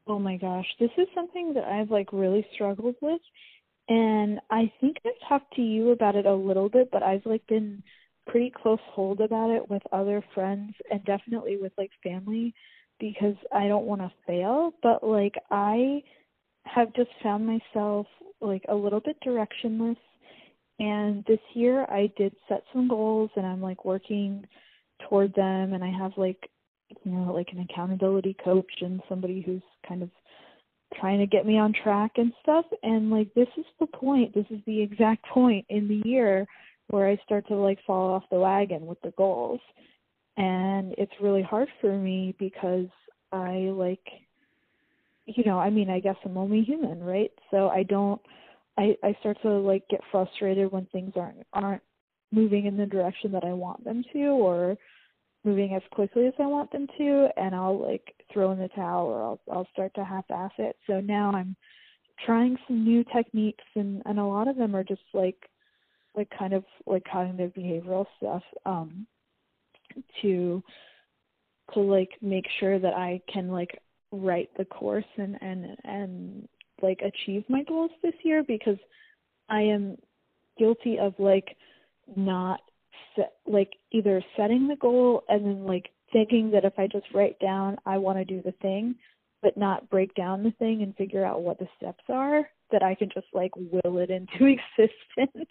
Oh my gosh, this is something that I've like really struggled with and I think I've talked to you about it a little bit, but I've like been pretty close hold about it with other friends and definitely with like family because I don't want to fail, but like I have just found myself like a little bit directionless and this year I did set some goals and I'm like working toward them and I have like you know, like an accountability coach and somebody who's kind of trying to get me on track and stuff. And like, this is the point. This is the exact point in the year where I start to like fall off the wagon with the goals. And it's really hard for me because I like, you know, I mean, I guess I'm only human, right? So I don't, I, I start to like get frustrated when things aren't, aren't moving in the direction that I want them to or moving as quickly as I want them to and I'll like throw in the towel or I'll I'll start to half ass it. So now I'm trying some new techniques and and a lot of them are just like like kind of like cognitive behavioral stuff um to to like make sure that I can like right the course and and and like achieve my goals this year because I am guilty of like not set, like either setting the goal and then like thinking that if I just write down I want to do the thing but not break down the thing and figure out what the steps are that I can just like will it into existence.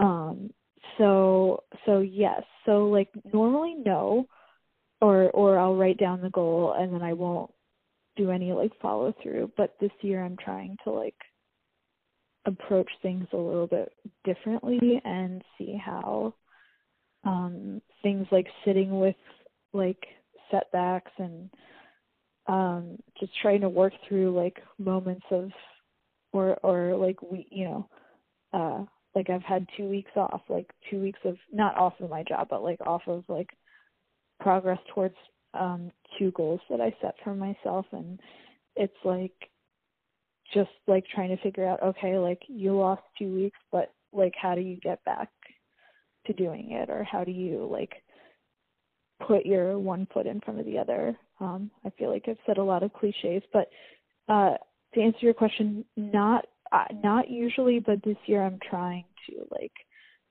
Um so so yes. So like normally no or or I'll write down the goal and then I won't do any like follow through, but this year I'm trying to like approach things a little bit differently and see how um things like sitting with like setbacks and um just trying to work through like moments of or or like we you know uh like I've had 2 weeks off like 2 weeks of not off of my job but like off of like progress towards um two goals that I set for myself. And it's like just like trying to figure out okay like you lost 2 weeks but like how do you get back to doing it? Or how do you like put your one foot in front of the other? Um I feel like I've said a lot of clichés but uh to answer your question not uh, not usually but this year I'm trying to like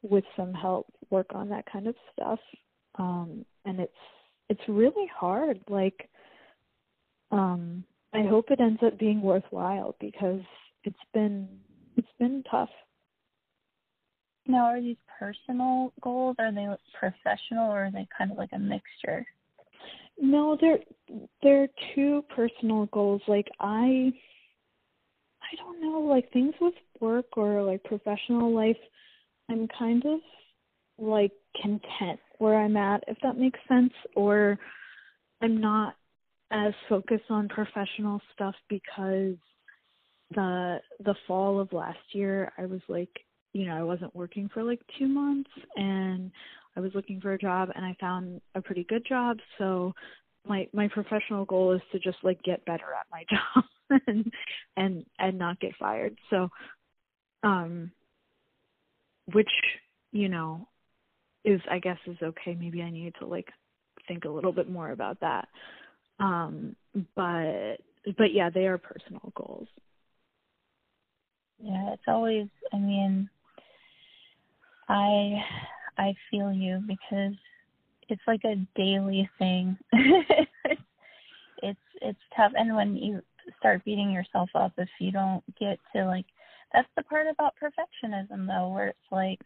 with some help work on that kind of stuff um and it's it's really hard like um I hope it ends up being worthwhile because it's been it's been tough. Now, are these personal goals? Are they professional, or are they kind of like a mixture? No, they're they're two personal goals. Like I, I don't know, like things with work or like professional life. I'm kind of like content where I'm at, if that makes sense, or I'm not as focused on professional stuff because the the fall of last year I was like, you know, I wasn't working for like 2 months and I was looking for a job and I found a pretty good job, so my my professional goal is to just like get better at my job and and and not get fired. So um which, you know, is I guess is okay. Maybe I need to like think a little bit more about that. Um, but but yeah, they are personal goals. Yeah, it's always. I mean, I I feel you because it's like a daily thing. it's it's tough, and when you start beating yourself up if you don't get to like that's the part about perfectionism though where it's like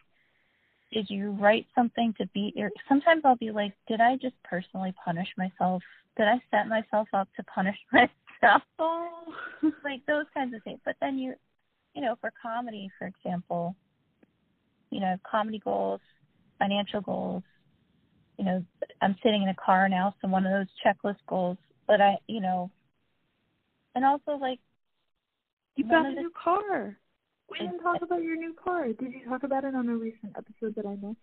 did you write something to beat your sometimes i'll be like did i just personally punish myself? Did i set myself up to punish myself? Oh. Like those kinds of things. But then you you know for comedy for example you know comedy goals financial goals you know i'm sitting in a car now so one of those checklist goals but i you know and also like you got a new car we didn't talk about your new car. Did you talk about it on a recent episode that I missed?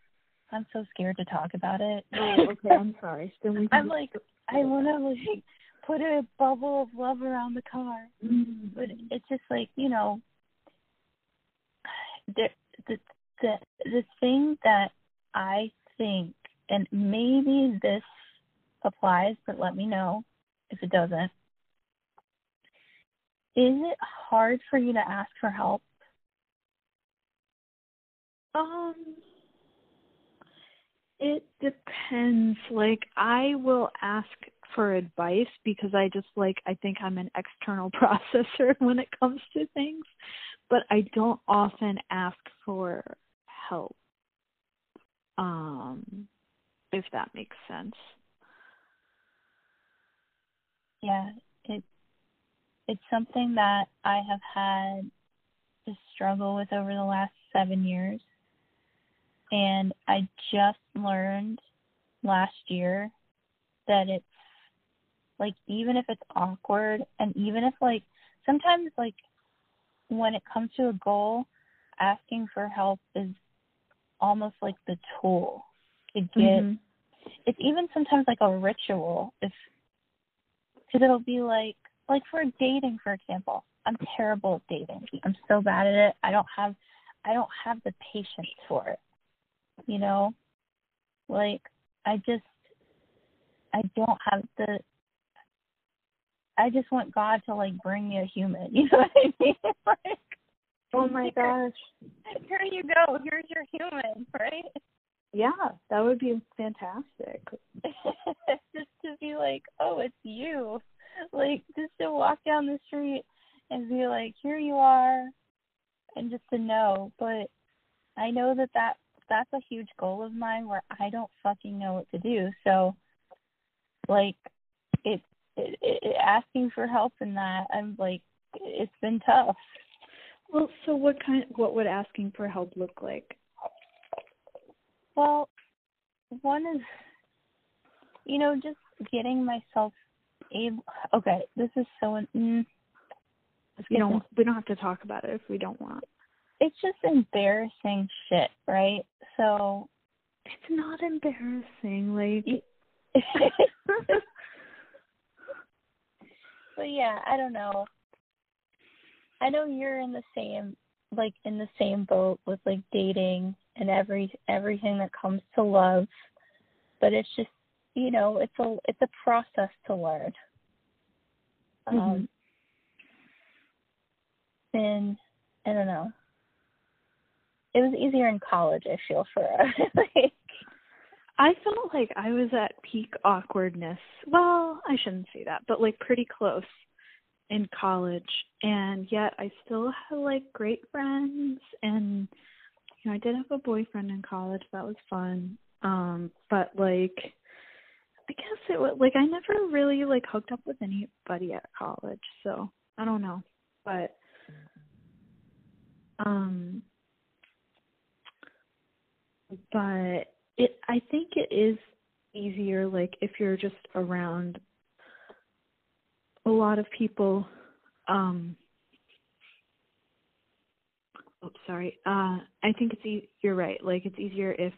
I'm so scared to talk about it. Oh, okay. I'm sorry. Then we I'm like, I want to like put a bubble of love around the car, mm-hmm. but it's just like you know, the the the the thing that I think, and maybe this applies, but let me know if it doesn't. Is it hard for you to ask for help? Um, it depends. Like, I will ask for advice because I just like I think I'm an external processor when it comes to things, but I don't often ask for help. Um, if that makes sense. Yeah, it it's something that I have had to struggle with over the last seven years and I just learned last year that it's like even if it's awkward and even if like sometimes like when it comes to a goal asking for help is almost like the tool to get Mhm. it's even sometimes like a ritual if because it'll be like like for dating for example i'm terrible at dating i'm so bad at it i don't have i don't have the patience for it you know like i just i don't have the i just want god to like bring me a human you know what i mean like Oh my gosh. here you go here's your human right Yeah, that would be fantastic. just to be like, oh, it's you. Like, just to walk down the street and be like, here you are, and just to know. But I know that, that that's a huge goal of mine where I don't fucking know what to do. So, like, it, it, it asking for help in that, I'm like, it's been tough. Well, so what kind what would asking for help look like? Well, one is, you know, just getting myself able. Okay, this is so. Mm, you don't we don't have to talk about it if we don't want. it's just embarrassing shit, right? So, It's not embarrassing. Like but yeah, I don't know. I know you're in the same like in the same boat with like dating and every everything that comes to love, but it's just you know it's a it's a process to learn. Um, Mhm. and I don't know. It was easier in college, I feel for us. like, I felt like I was at peak awkwardness. Well, I shouldn't say that, but like pretty close in college and yet I still had like great friends and you know, I did have a boyfriend in college. That was fun. Um, but like I guess it was like I never really like hooked up with anybody at college, so I don't know. But um but it I think it is easier like if you're just around a lot of people um oh sorry uh I think it's e- you're right like it's easier if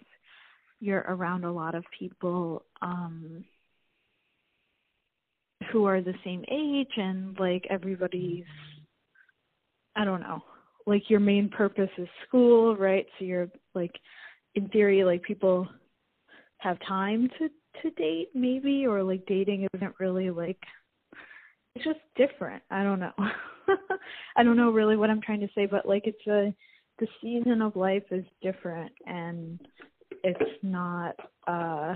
you're around a lot of people um who are the same age and like everybody's I don't know like your main purpose is school right? So you're like in theory like people have time to to date maybe or like dating isn't really like it's just different. I don't know. I don't know really what i'm trying to say but like it's a the season of life is different and it's not uh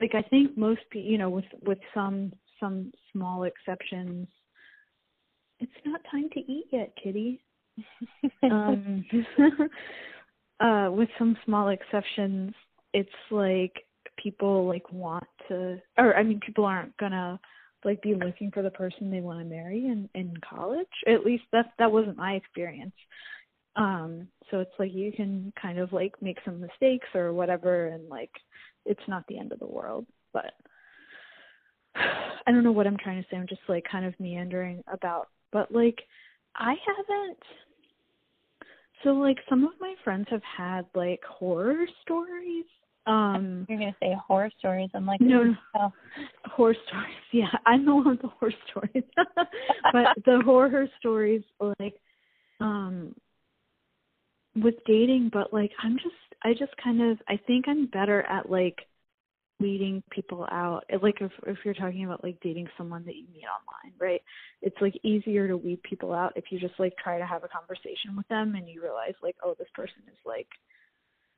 like i think most you know with with some some small exceptions it's not time to eat yet kitty. Um uh with some small exceptions it's like people like want to or i mean people aren't gonna like be looking for the person they want to marry in in college. At least that that wasn't my experience um so it's like you can kind of like make some mistakes or whatever and like it's not the end of the world but i don't know what i'm trying to say i'm just like kind of meandering about but like i haven't so like some of my friends have had like horror stories. Um you're gonna say horror stories. I'm like, No, "Ooh, no. oh." horror stories. Yeah, I'm the one with the horror stories. but the horror stories like um with dating but like I'm just I just kind of I think I'm better at like weeding people out. Like if if you're talking about like dating someone that you meet online, right? It's like easier to weed people out if you just like try to have a conversation with them and you realize like, oh, this person is like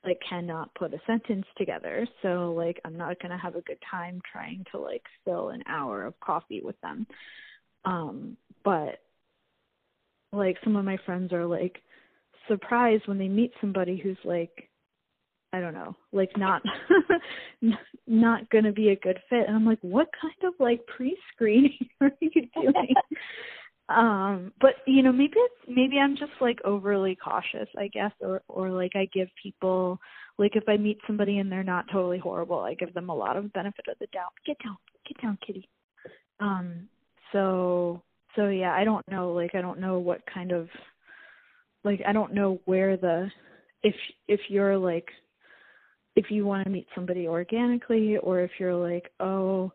like cannot put a sentence together. So like I'm not going to have a good time trying to like fill an hour of coffee with them. Um but like some of my friends are like surprised when they meet somebody who's like I don't know, like not not going to be a good fit. And I'm like, what kind of like pre-screening are you doing? um, but you know, maybe it's maybe I'm just like overly cautious, I guess, or or like I give people like if I meet somebody and they're not totally horrible, I give them a lot of benefit of the doubt. Get down, get down, kitty. Um, so so yeah, I don't know, like I don't know what kind of like I don't know where the if if you're like if you want to meet somebody organically or if you're like, "Oh,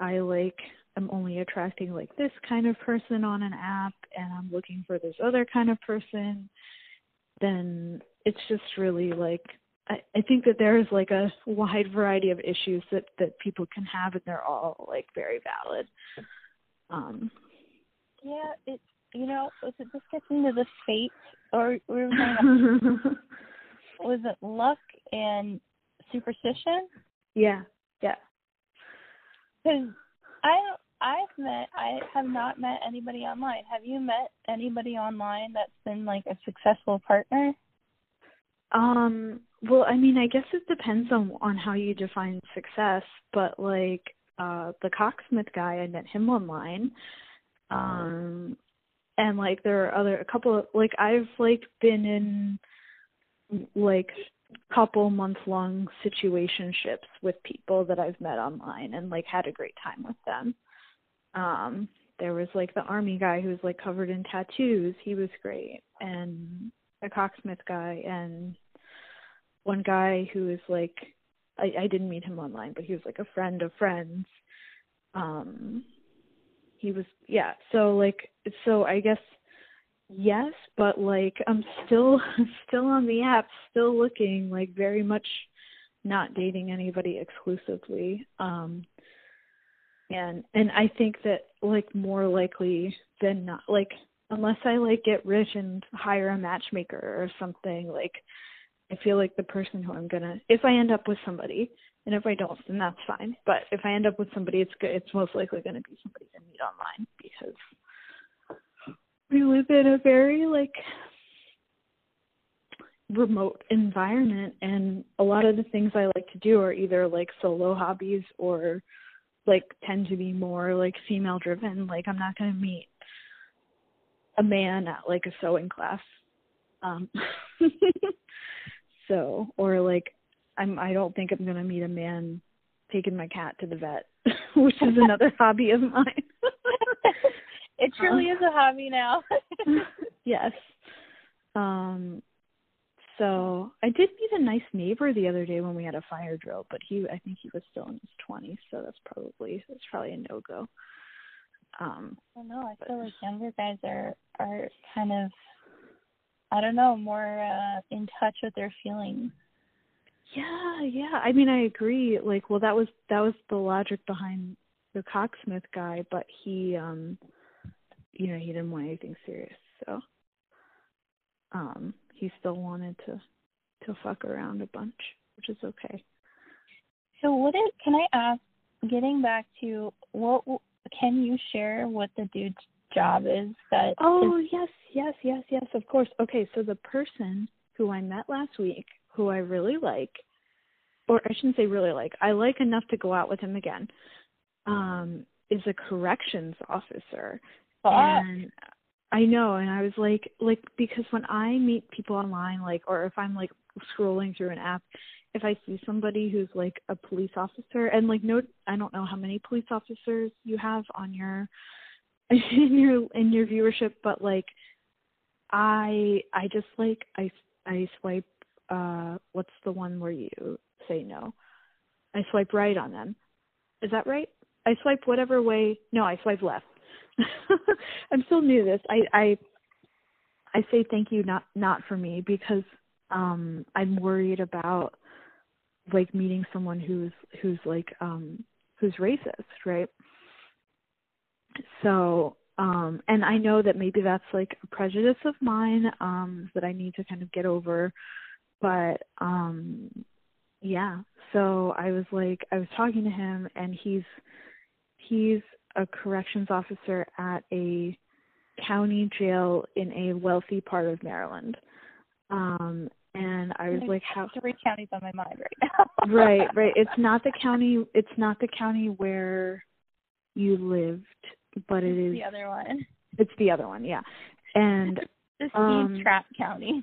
I like I'm only attracting like this kind of person on an app and I'm looking for this other kind of person, then it's just really like I, I think that there's like a wide variety of issues that that people can have and they're all like very valid. Um yeah, it you know, was it just gets into the fate or we were saying was it luck and superstition? Yeah, yeah. Because I I've met I have not met anybody online. Have you met anybody online that's been like a successful partner? Um well, I mean, I guess it depends on on how you define success, but like uh the Cocksmith guy, I met him online. Um and like there are other a couple of like I've like been in like couple month long situationships with people that I've met online and like had a great time with them. Um there was like the army guy who was like covered in tattoos, he was great. And the cocksmith guy and one guy who is like I, I didn't meet him online, but he was like a friend of friends. Um he was yeah, so like so I guess yes, but like I'm still still on the app, still looking like very much not dating anybody exclusively. Um and and I think that like more likely than not like unless I like get rich and hire a matchmaker or something, like I feel like the person who I'm gonna if I end up with somebody and if I don't then that's fine. But if I end up with somebody it's good it's most likely gonna be somebody I meet online because we live in a very like remote environment and a lot of the things I like to do are either like solo hobbies or like tend to be more like female driven. Like I'm not gonna meet a man at like a sewing class. Um so or like I'm I don't think I'm gonna meet a man taking my cat to the vet, which is another hobby of mine. it truly is a hobby now. yes. Um so I did meet a nice neighbor the other day when we had a fire drill, but he I think he was still in his twenties, so that's probably that's probably a no go. Um I don't know, I but, feel like younger guys are are kind of I don't know, more uh in touch with their feelings. Yeah, yeah. I mean I agree. Like well that was that was the logic behind the cocksmith guy, but he um you know, he didn't want anything serious, so um he still wanted to to fuck around a bunch, which is okay. So what it can I ask getting back to what can you share what the dude's job is that Oh, is- yes, yes, yes, yes, of course. Okay, so the person who I met last week, who I really like, or I shouldn't say really like, I like enough to go out with him again, um, is a corrections officer. And I know, and I was like, like because when I meet people online, like, or if I'm like scrolling through an app, if I see somebody who's like a police officer, and like, no, I don't know how many police officers you have on your in your in your viewership, but like, I I just like I I swipe. Uh What's the one where you say no? I swipe right on them. Is that right? I swipe whatever way. No, I swipe left. I'm still new to this. I I I say thank you not not for me because um I'm worried about like meeting someone who's who's like um who's racist, right? So um and I know that maybe that's like a prejudice of mine um that I need to kind of get over but um yeah so I was like I was talking to him and he's he's a corrections officer at a county jail in a wealthy part of Maryland. Um and I was There's like how three counties on my mind right now. right, right. It's not the county it's not the county where you lived, but it is the other one. It's the other one, yeah. And the um, Trap County.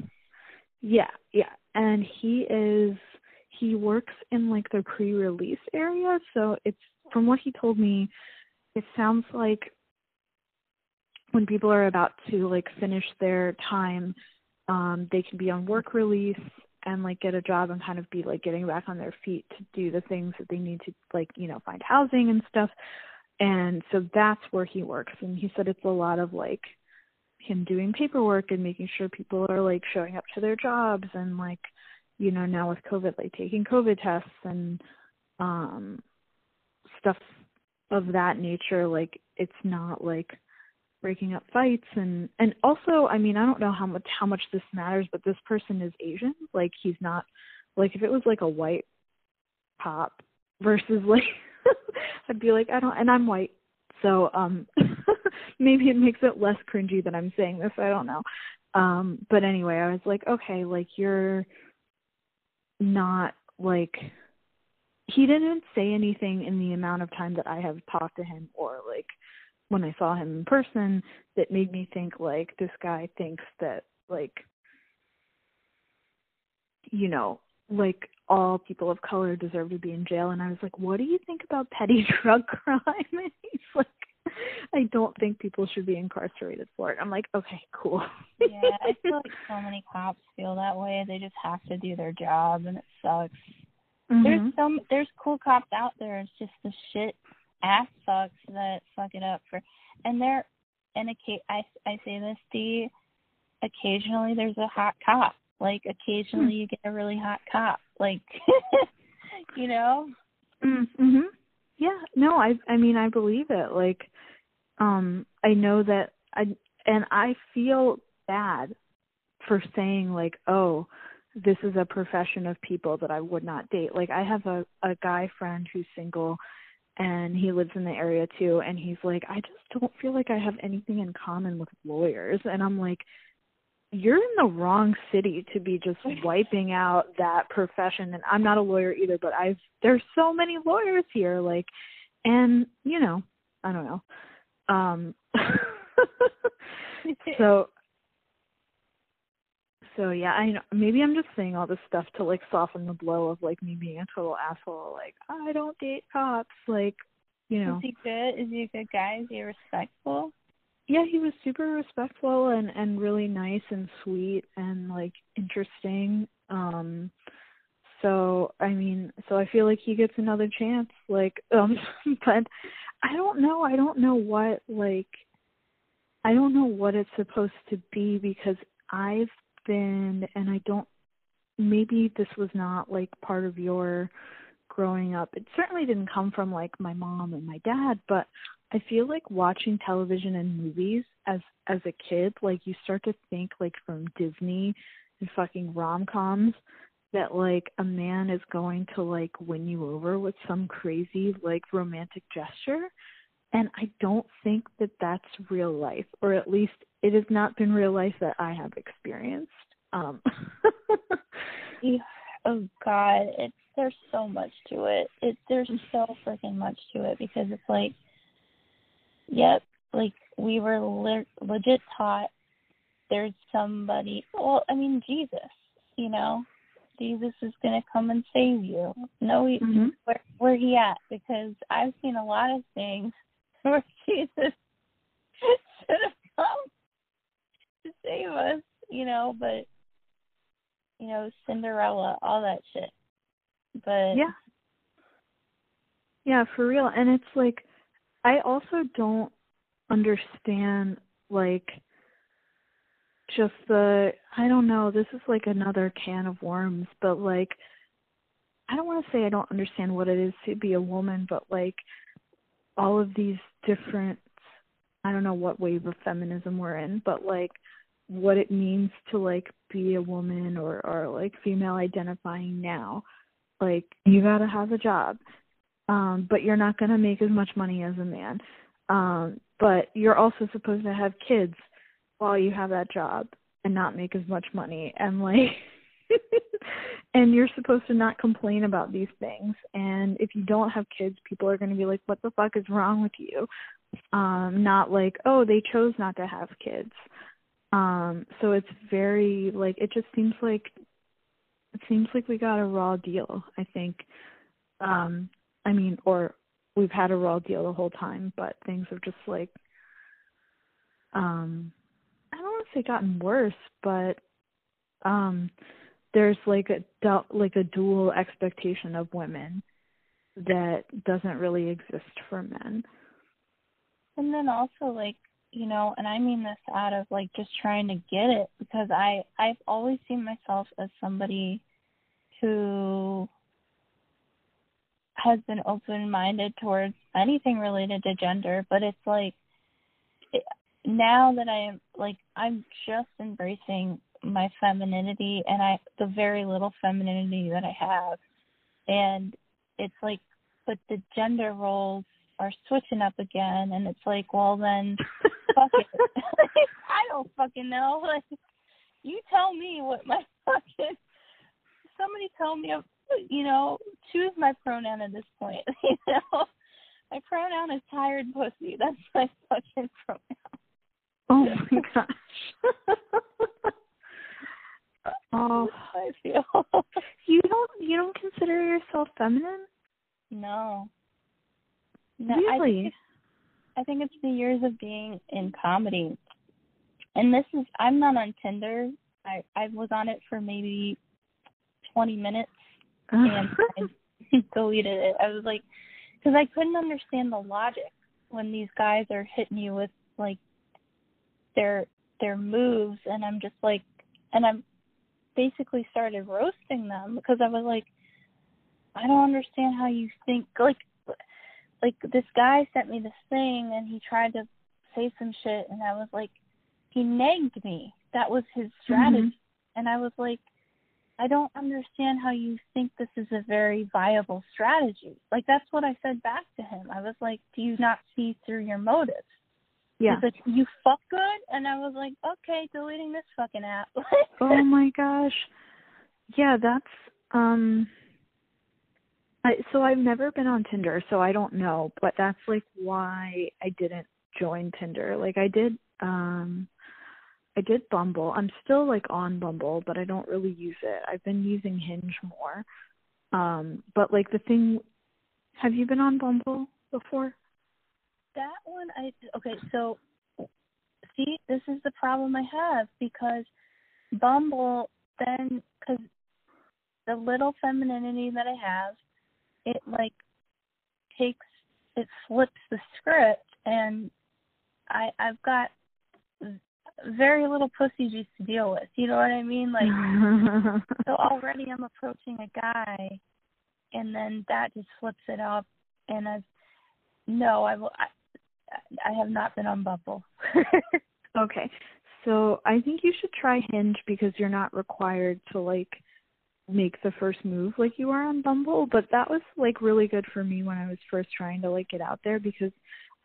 yeah, yeah. And he is he works in like the pre-release area, so it's from what he told me, it sounds like when people are about to like finish their time, um they can be on work release and like get a job and kind of be like getting back on their feet to do the things that they need to like you know find housing and stuff. And so that's where he works. And he said it's a lot of like him doing paperwork and making sure people are like showing up to their jobs and like you know now with covid like taking covid tests and um stuff of that nature like it's not like breaking up fights and and also i mean i don't know how much how much this matters but this person is asian. Like he's not like if it was like a white cop versus like i'd be like i don't and i'm white. So um maybe it makes it less cringy that i'm saying this i don't know. Um but anyway i was like okay like you're not like he didn't say anything in the amount of time that i have talked to him or like when I saw him in person that made me think like this guy thinks that like you know like all people of color deserve to be in jail. And I was like what do you think about petty drug crime? And he's like I don't think people should be incarcerated for it. I'm like, okay, cool. yeah, I feel like so many cops feel that way. They just have to do their job and it sucks. Mm-hmm. There's some there's cool cops out there. It's just the shit ass fucks that fuck it up for and there and I I say this D occasionally there's a hot cop like occasionally hmm. you get a really hot cop like you know mhm yeah no i i mean i believe it like um i know that i and i feel bad for saying like oh this is a profession of people that i would not date. Like i have a a guy friend who's single and he lives in the area too and he's like I just don't feel like I have anything in common with lawyers. And I'm like you're in the wrong city to be just wiping out that profession and I'm not a lawyer either but I've there's so many lawyers here like and you know I don't know um so so yeah, I know maybe I'm just saying all this stuff to like soften the blow of like me being a total asshole. Like I don't date cops. Like you know. Is he good? Is he a good guy? Is he respectful? Yeah, he was super respectful and and really nice and sweet and like interesting. Um so I mean, so I feel like he gets another chance. Like um but I don't know. I don't know what like I don't know what it's supposed to be because I've been and I don't maybe this was not like part of your growing up. It certainly didn't come from like my mom and my dad, but I feel like watching television and movies as as a kid, like you start to think like from Disney and fucking rom-coms that like a man is going to like win you over with some crazy like romantic gesture and I don't think that that's real life, or at least it has not been real life that I have experienced. Um. yeah. Oh God, it's there's so much to it. It there's so freaking much to it because it's like, yep, like we were le- legit taught there's somebody. Well, I mean Jesus, you know, Jesus is gonna come and save you. No, he, mm-hmm. where where he at? Because I've seen a lot of things where Jesus should have come to save us, you know, but you know, Cinderella, all that shit. But Yeah. Yeah, for real. And it's like I also don't understand like just the I don't know, this is like another can of worms, but like I don't want to say I don't understand what it is to be a woman, but like all of these different I don't know what wave of feminism we're in, but like what it means to like be a woman or or like female identifying now. Like you got to have a job. Um but you're not going to make as much money as a man. Um but you're also supposed to have kids while you have that job and not make as much money and like and you're supposed to not complain about these things. And if you don't have kids people are going to be like what the fuck is wrong with you? Um not like oh they chose not to have kids. Um so it's very like it just seems like it seems like we got a raw deal i think. Um i mean or we've had a raw deal the whole time but things have just like um i don't want to say gotten worse but um there's like a du- like a dual expectation of women that doesn't really exist for men. And then also like, you know, and I mean this out of like just trying to get it because I I've always seen myself as somebody who has been open minded towards anything related to gender, but it's like it, now that I am like I'm just embracing my femininity and I the very little femininity that I have. And it's like but the gender roles are switching up again and it's like, well then fuck it. I don't fucking know. Like you tell me what my fucking somebody tell me you know, choose my pronoun at this point. You know? My pronoun is tired pussy. That's my fucking pronoun. Oh my gosh. oh, I feel. you don't you don't consider yourself feminine? No. No, really? I think, I think it's the years of being in comedy. And this is I'm not on Tinder. I I was on it for maybe 20 minutes and I deleted it. I was like cuz I couldn't understand the logic when these guys are hitting you with like their their moves and I'm just like and I'm basically started roasting them because I was like I don't understand how you think like like this guy sent me this thing and he tried to say some shit and I was like he nagged me. That was his strategy. Mm-hmm. And I was like I don't understand how you think this is a very viable strategy. Like that's what I said back to him. I was like, Do you not see through your motives? Yeah. He's like, You fuck good and I was like, Okay, deleting this fucking app. oh my gosh. Yeah, that's um I so I've never been on Tinder, so I don't know, but that's like why I didn't join Tinder. Like I did um I did Bumble. I'm still like on Bumble, but I don't really use it. I've been using Hinge more. Um but like the thing have you been on Bumble before? That one I okay, so see, this is the problem I have because Bumble then cuz the little femininity that I have it like takes it flips the script and I I've got very little pussy juice to deal with. You know what I mean? Like so already I'm approaching a guy and then that just flips it up and I've no, I will I, I have not been on Bumble. okay. So I think you should try Hinge because you're not required to like make the first move like you are on Bumble, but that was like really good for me when I was first trying to like get out there because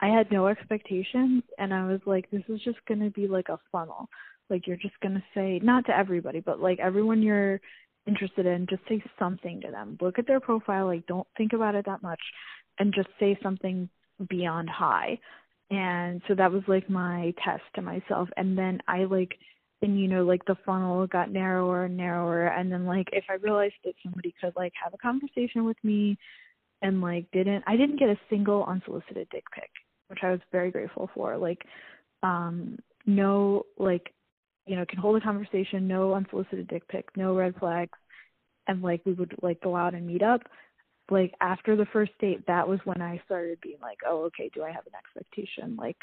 I had no expectations and I was like this is just going to be like a funnel. Like you're just going to say not to everybody, but like everyone you're interested in just say something to them. Look at their profile, like don't think about it that much and just say something beyond hi. And so that was like my test to myself and then I like and you know like the funnel got narrower and narrower and then like if i realized that somebody could like have a conversation with me and like didn't i didn't get a single unsolicited dick pic which i was very grateful for. Like um no like you know can hold a conversation no unsolicited dick pic no red flags and like we would like go out and meet up. Like after the first date that was when i started being like oh okay do i have an expectation like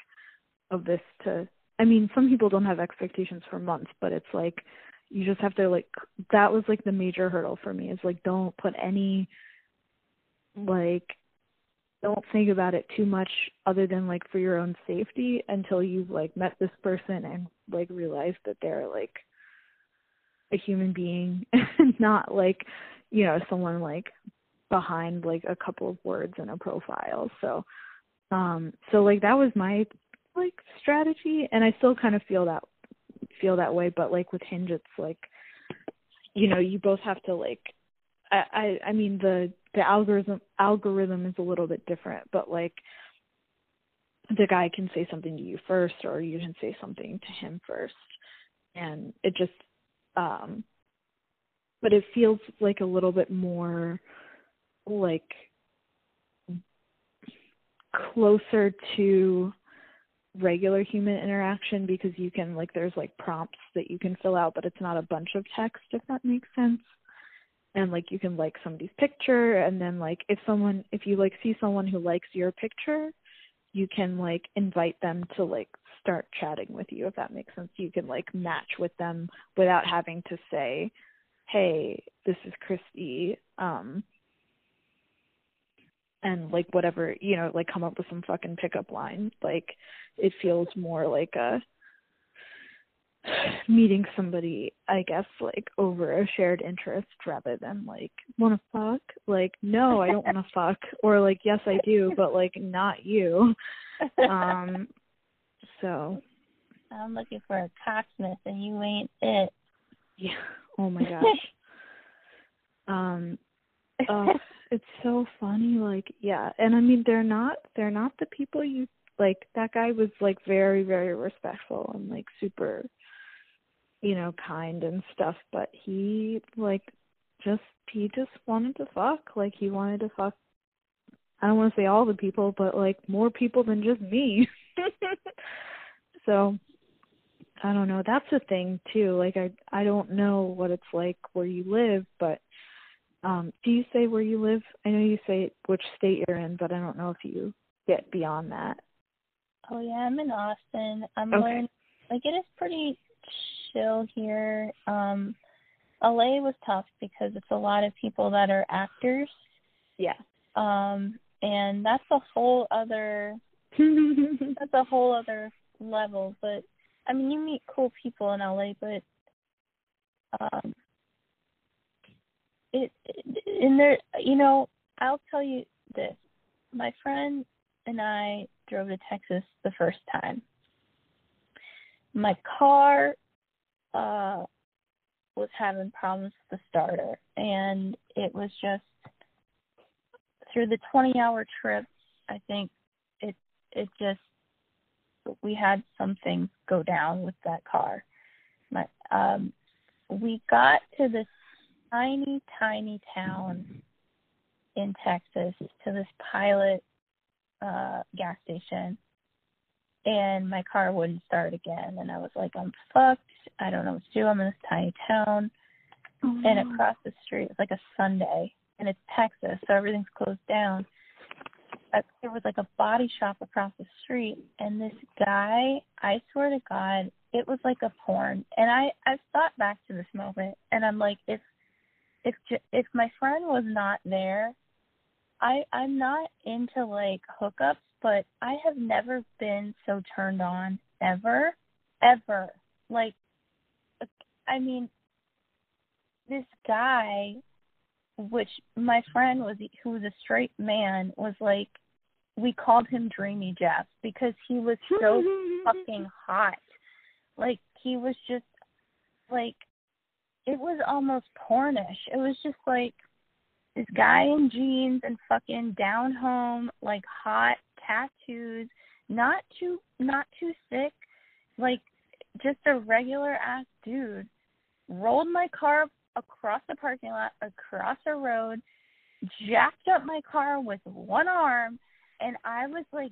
of this to I mean, some people don't have expectations for months, but it's like you just have to like that was like the major hurdle for me is like don't put any like don't think about it too much other than like for your own safety until you've like met this person and like realized that they're like a human being and not like you know someone like behind like a couple of words in a profile. So um so like that was my like strategy and I still kind of feel that feel that way but like with Hinge it's like you know you both have to like I I, I mean the the algorithm algorithm is a little bit different but like the guy can say something to you first or you can say something to him first. And it just um but it feels like a little bit more like closer to regular human interaction because you can like there's like prompts that you can fill out but it's not a bunch of text if that makes sense and like you can like somebody's picture and then like if someone if you like see someone who likes your picture you can like invite them to like start chatting with you if that makes sense. You can like match with them without having to say hey this is Kristy um and like whatever you know like come up with some fucking pickup line. Like it feels more like a meeting somebody i guess like over a shared interest rather than like want to fuck? Like no i don't want to fuck. Or like yes i do but like not you. Um so. I'm looking for a cocksmith and you ain't it. Yeah. Oh my gosh. Um uh it's so funny like yeah. And i mean they're not they're not the people you like that guy was like very very respectful and like super you know kind and stuff but he like just he just wanted to fuck like he wanted to fuck i don't want to say all the people but like more people than just me so i don't know that's a thing too like i i don't know what it's like where you live but um, do you say where you live? I know you say which state you're in, but I don't know if you get beyond that. Oh yeah, I'm in Austin. I'm okay. learning like it is pretty chill here. Um LA was tough because it's a lot of people that are actors. Yeah. Um and that's a whole other that's a whole other level. But I mean you meet cool people in LA but um it, in there you know i'll tell you this my friend and i drove to texas the first time my car uh was having problems with the starter. And it was just through the 20 hour trip i think it it just we had something go down with that car. My um we got to this tiny, tiny town in Texas to this pilot uh gas station and my car wouldn't start again and I was like, I'm fucked. I don't know what to do. I'm in this tiny town. Oh, and across the street it's like a Sunday and it's Texas, so everything's closed down. There was like a body shop across the street and this guy, I swear to God, it was like a porn. And I I've thought back to this moment and I'm like, if if if my friend was not there, I I'm not into like hookups, but I have never been so turned on ever, ever. Like, I mean, this guy, which my friend was, who was a straight man, was like, we called him Dreamy Jeff because he was so fucking hot. Like he was just like it was almost pornish. It was just like this guy in jeans and fucking down home, like hot tattoos, not too not too sick, like just a regular ass dude. Rolled my car across the parking lot, across a road, jacked up my car with one arm, and I was like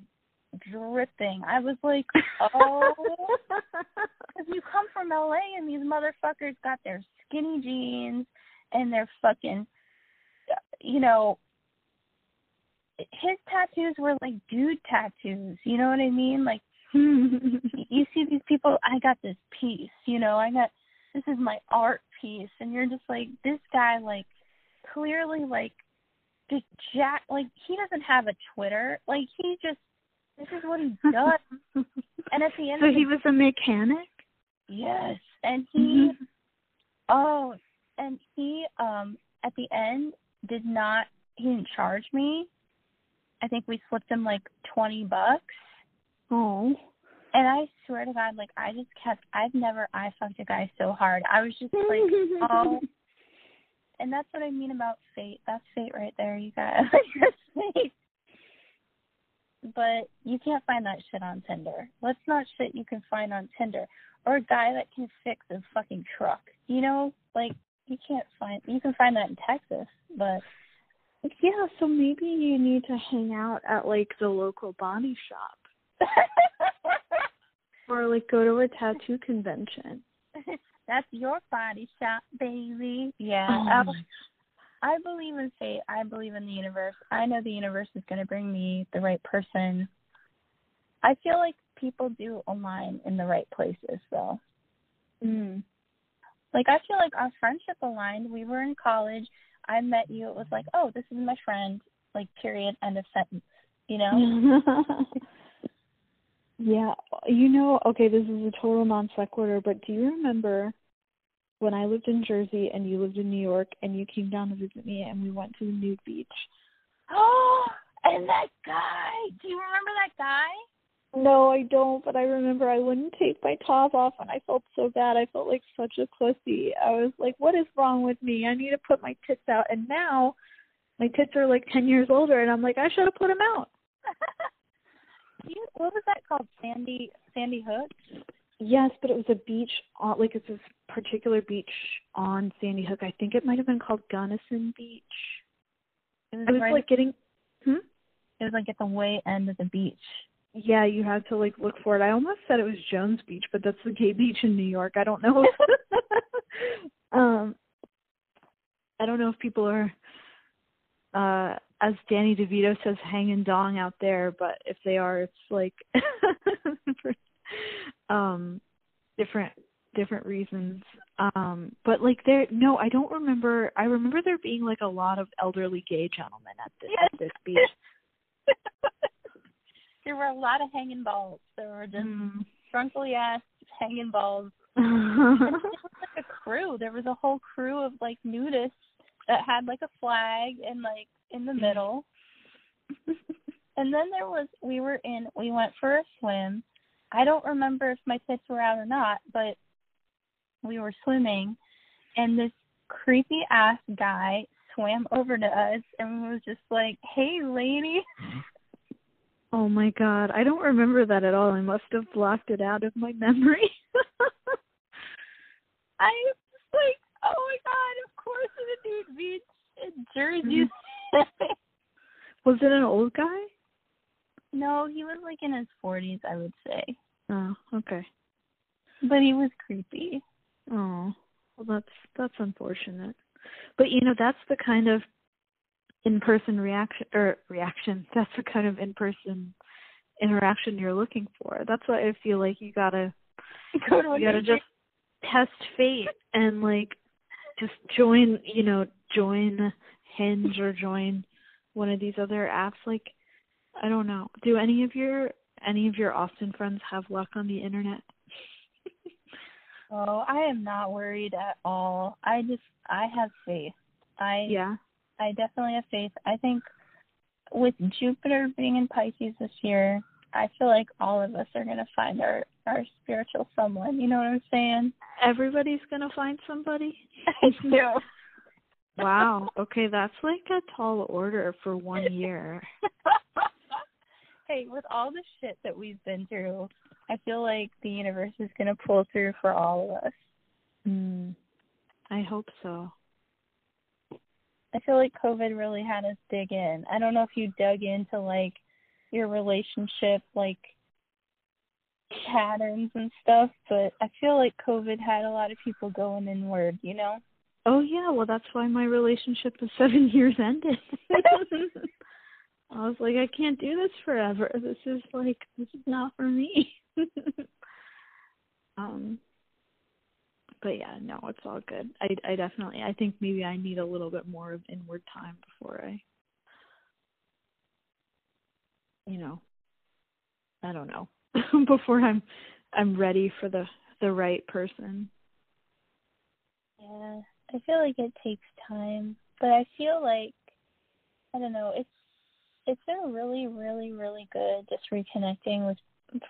dripping. I was like, oh, because you come from LA and these motherfuckers got their skinny jeans and their fucking, you know, his tattoos were like dude tattoos. You know what I mean? Like, you see these people, I got this piece, you know, I got, this is my art piece. And you're just like, this guy, like, clearly, like, just jack, like, he doesn't have a Twitter. Like, he just, this is what he does. and at the end So he was a mechanic? yes. And he, Mm-hmm. Oh, and he um at the end did not he didn't charge me. I think we slipped him like twenty bucks. Oh. And I swear to God, like I just kept I've never I fucked a guy so hard. I was just like, oh and that's what I mean about fate. That's fate right there, you guys. That's fate. But you can't find that shit on Tinder. What's not shit you can find on Tinder? Or a guy that can fix a fucking truck. You know, like you can't find you can find that in Texas, but Yeah, so maybe you need to hang out at like the local body shop. Or like go to a tattoo convention. That's your body shop, baby. Yeah. Oh. I believe in fate. I believe in the universe. I know the universe is going to bring me the right person. I feel like people do align in the right places, though. Mm. Like I feel like our friendship aligned. We were in college. I met you. It was like, oh, this is my friend. Like period. End of sentence. You know. yeah, you know. Okay, this is a total non sequitur, but do you remember when I lived in Jersey and you lived in New York and you came down to visit me and we went to the nude beach? Oh, and that guy. Do you remember that guy? No, I don't, but I remember I wouldn't take my top off and I felt so bad. I felt like such a pussy. I was like, what is wrong with me? I need to put my tits out. And now my tits are like 10 years older and I'm like, I should have put them out. you, what was that called? Sandy Sandy Hook? Yes, but it was a beach on like it's this particular beach on Sandy Hook. I think it might have been called Gunnison Beach. It was, I was right like getting hmm? It was like at the way end of the beach. Yeah, you had to like look for it. I almost said it was Jones Beach, but that's the gay beach in New York. I don't know. um I don't know if people are uh as Danny DeVito says hanging dong out there, but if they are it's like um different different reasons. Um but like there no, I don't remember I remember there being like a lot of elderly gay gentlemen at this at this beach. there were a lot of hanging balls. There were just Mm. drunkly ass hanging balls. it was like a crew. There was a whole crew of like nudists that had like a flag and like in the middle. And then there was we were in we went for a swim. I don't remember if my tits were out or not, but we were swimming and this creepy ass guy swam over to us and was just like, Hey lady Oh my god, I don't remember that at all. I must have blocked it out of my memory. I was just like, Oh my god, of course nude beach in Jersey. Mm-hmm. was it an old guy? no, he was like in his forties, I would say. Oh, okay. But he was creepy. Oh, well, that's that's unfortunate. But you know, that's the kind of in-person reaction or reaction. That's the kind of in-person interaction you're looking for. That's why I feel like you gotta Go to you gotta just test fate and like just join. You know, join Hinge or join one of these other apps. Like, I don't know. Do any of your any of your Austin friends have luck on the internet? Oh, I am not worried at all. I just I have faith. I Yeah. I definitely have faith. I think with Jupiter being in Pisces this year, I feel like all of us are gonna find our our spiritual someone. You know what I'm saying? Everybody's gonna find somebody. I do. Wow. Okay, that's like a tall order for one year. hey, with all the shit that we've been through, I feel like the universe is gonna pull through for all of us. Hmm. I hope so. I feel like COVID really had us dig in. I don't know if you dug into like your relationship like patterns and stuff, but I feel like COVID had a lot of people going inward, you know? Oh yeah, well that's why my relationship of seven years ended. I was like, I can't do this forever. This is like this is not for me. um but yeah, no, it's all good. I I definitely I think maybe I need a little bit more of inward time before I you know I don't know. before I'm I'm ready for the the right person. Yeah. I feel like it takes time, but I feel like I don't know, it's it's been really, really, really good just reconnecting with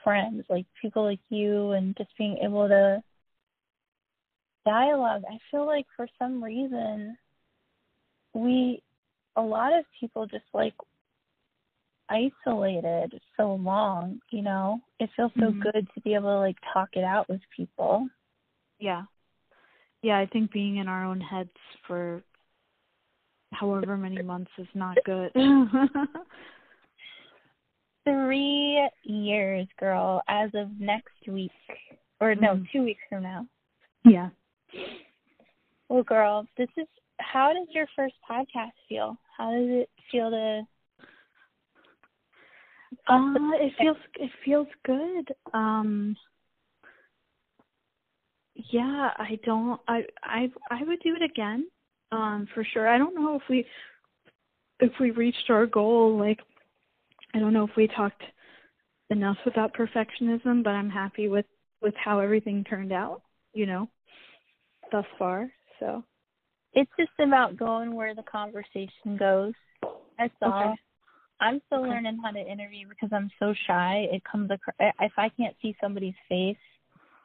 friends, like people like you and just being able to dialogue. I feel like for some reason we a lot of people just like isolated so long, you know. It feels so Mhm. good to be able to like talk it out with people. Yeah. Yeah, I think being in our own heads for however many months is not good. Three years, girl, as of next week. Or no, Mm. two weeks from now. Yeah. Well, girl, this is how does your first podcast feel? How does it feel to Uh, it feels it feels good. Um yeah, I don't I I I would do it again. Um for sure. I don't know if we if we reached our goal like I don't know if we talked enough about perfectionism, but I'm happy with with how everything turned out, you know, thus far. So, it's just about going where the conversation goes. That's all. I'm still Okay. learning how to interview because I'm so shy. It comes across if I can't see somebody's face,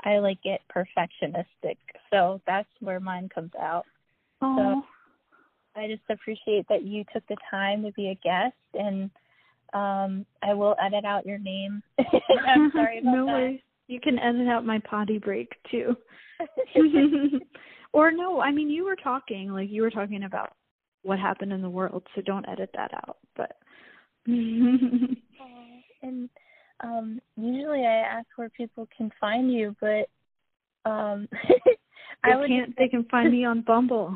I like get perfectionistic. So that's where mine comes out. oh, I just appreciate that you took the time to be a guest and um I will edit out your name. I'm sorry about no that. worries. You can edit out my potty break too. or no, I mean you were talking like you were talking about what happened in the world, so don't edit that out. But and um usually I ask where people can find you, but um I would can't. They can find me on Bumble.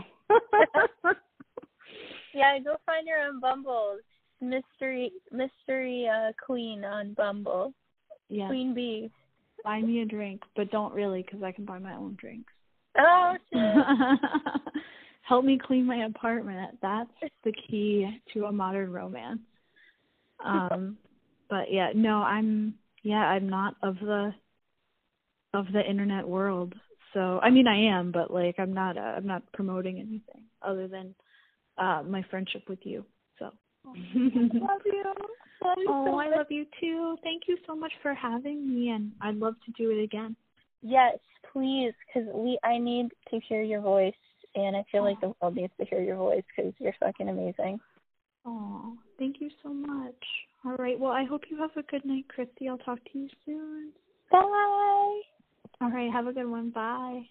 Yeah, go find her on Bumble. Mystery Mystery uh Queen on Bumble. yeah, Queen Bee. Buy me a drink, but don't really because I can buy my own drinks. Oh shit. Help me clean my apartment. That's the key to a modern romance. Um, but yeah, no, I'm yeah, I'm not of the of the internet world. So I mean, I am, but like, I'm not. Uh, I'm not promoting anything other than uh my friendship with you. So. Love you oh, so I love you too. Thank you so much for having me, and I'd love to do it again. Yes, please, because we I need to hear your voice, and I feel like the world needs to hear your voice because you're fucking amazing. Oh, thank you so much. All right. Well, I hope you have a good night, Kristy. I'll talk to you soon. Bye. All right. Have a good one. Bye.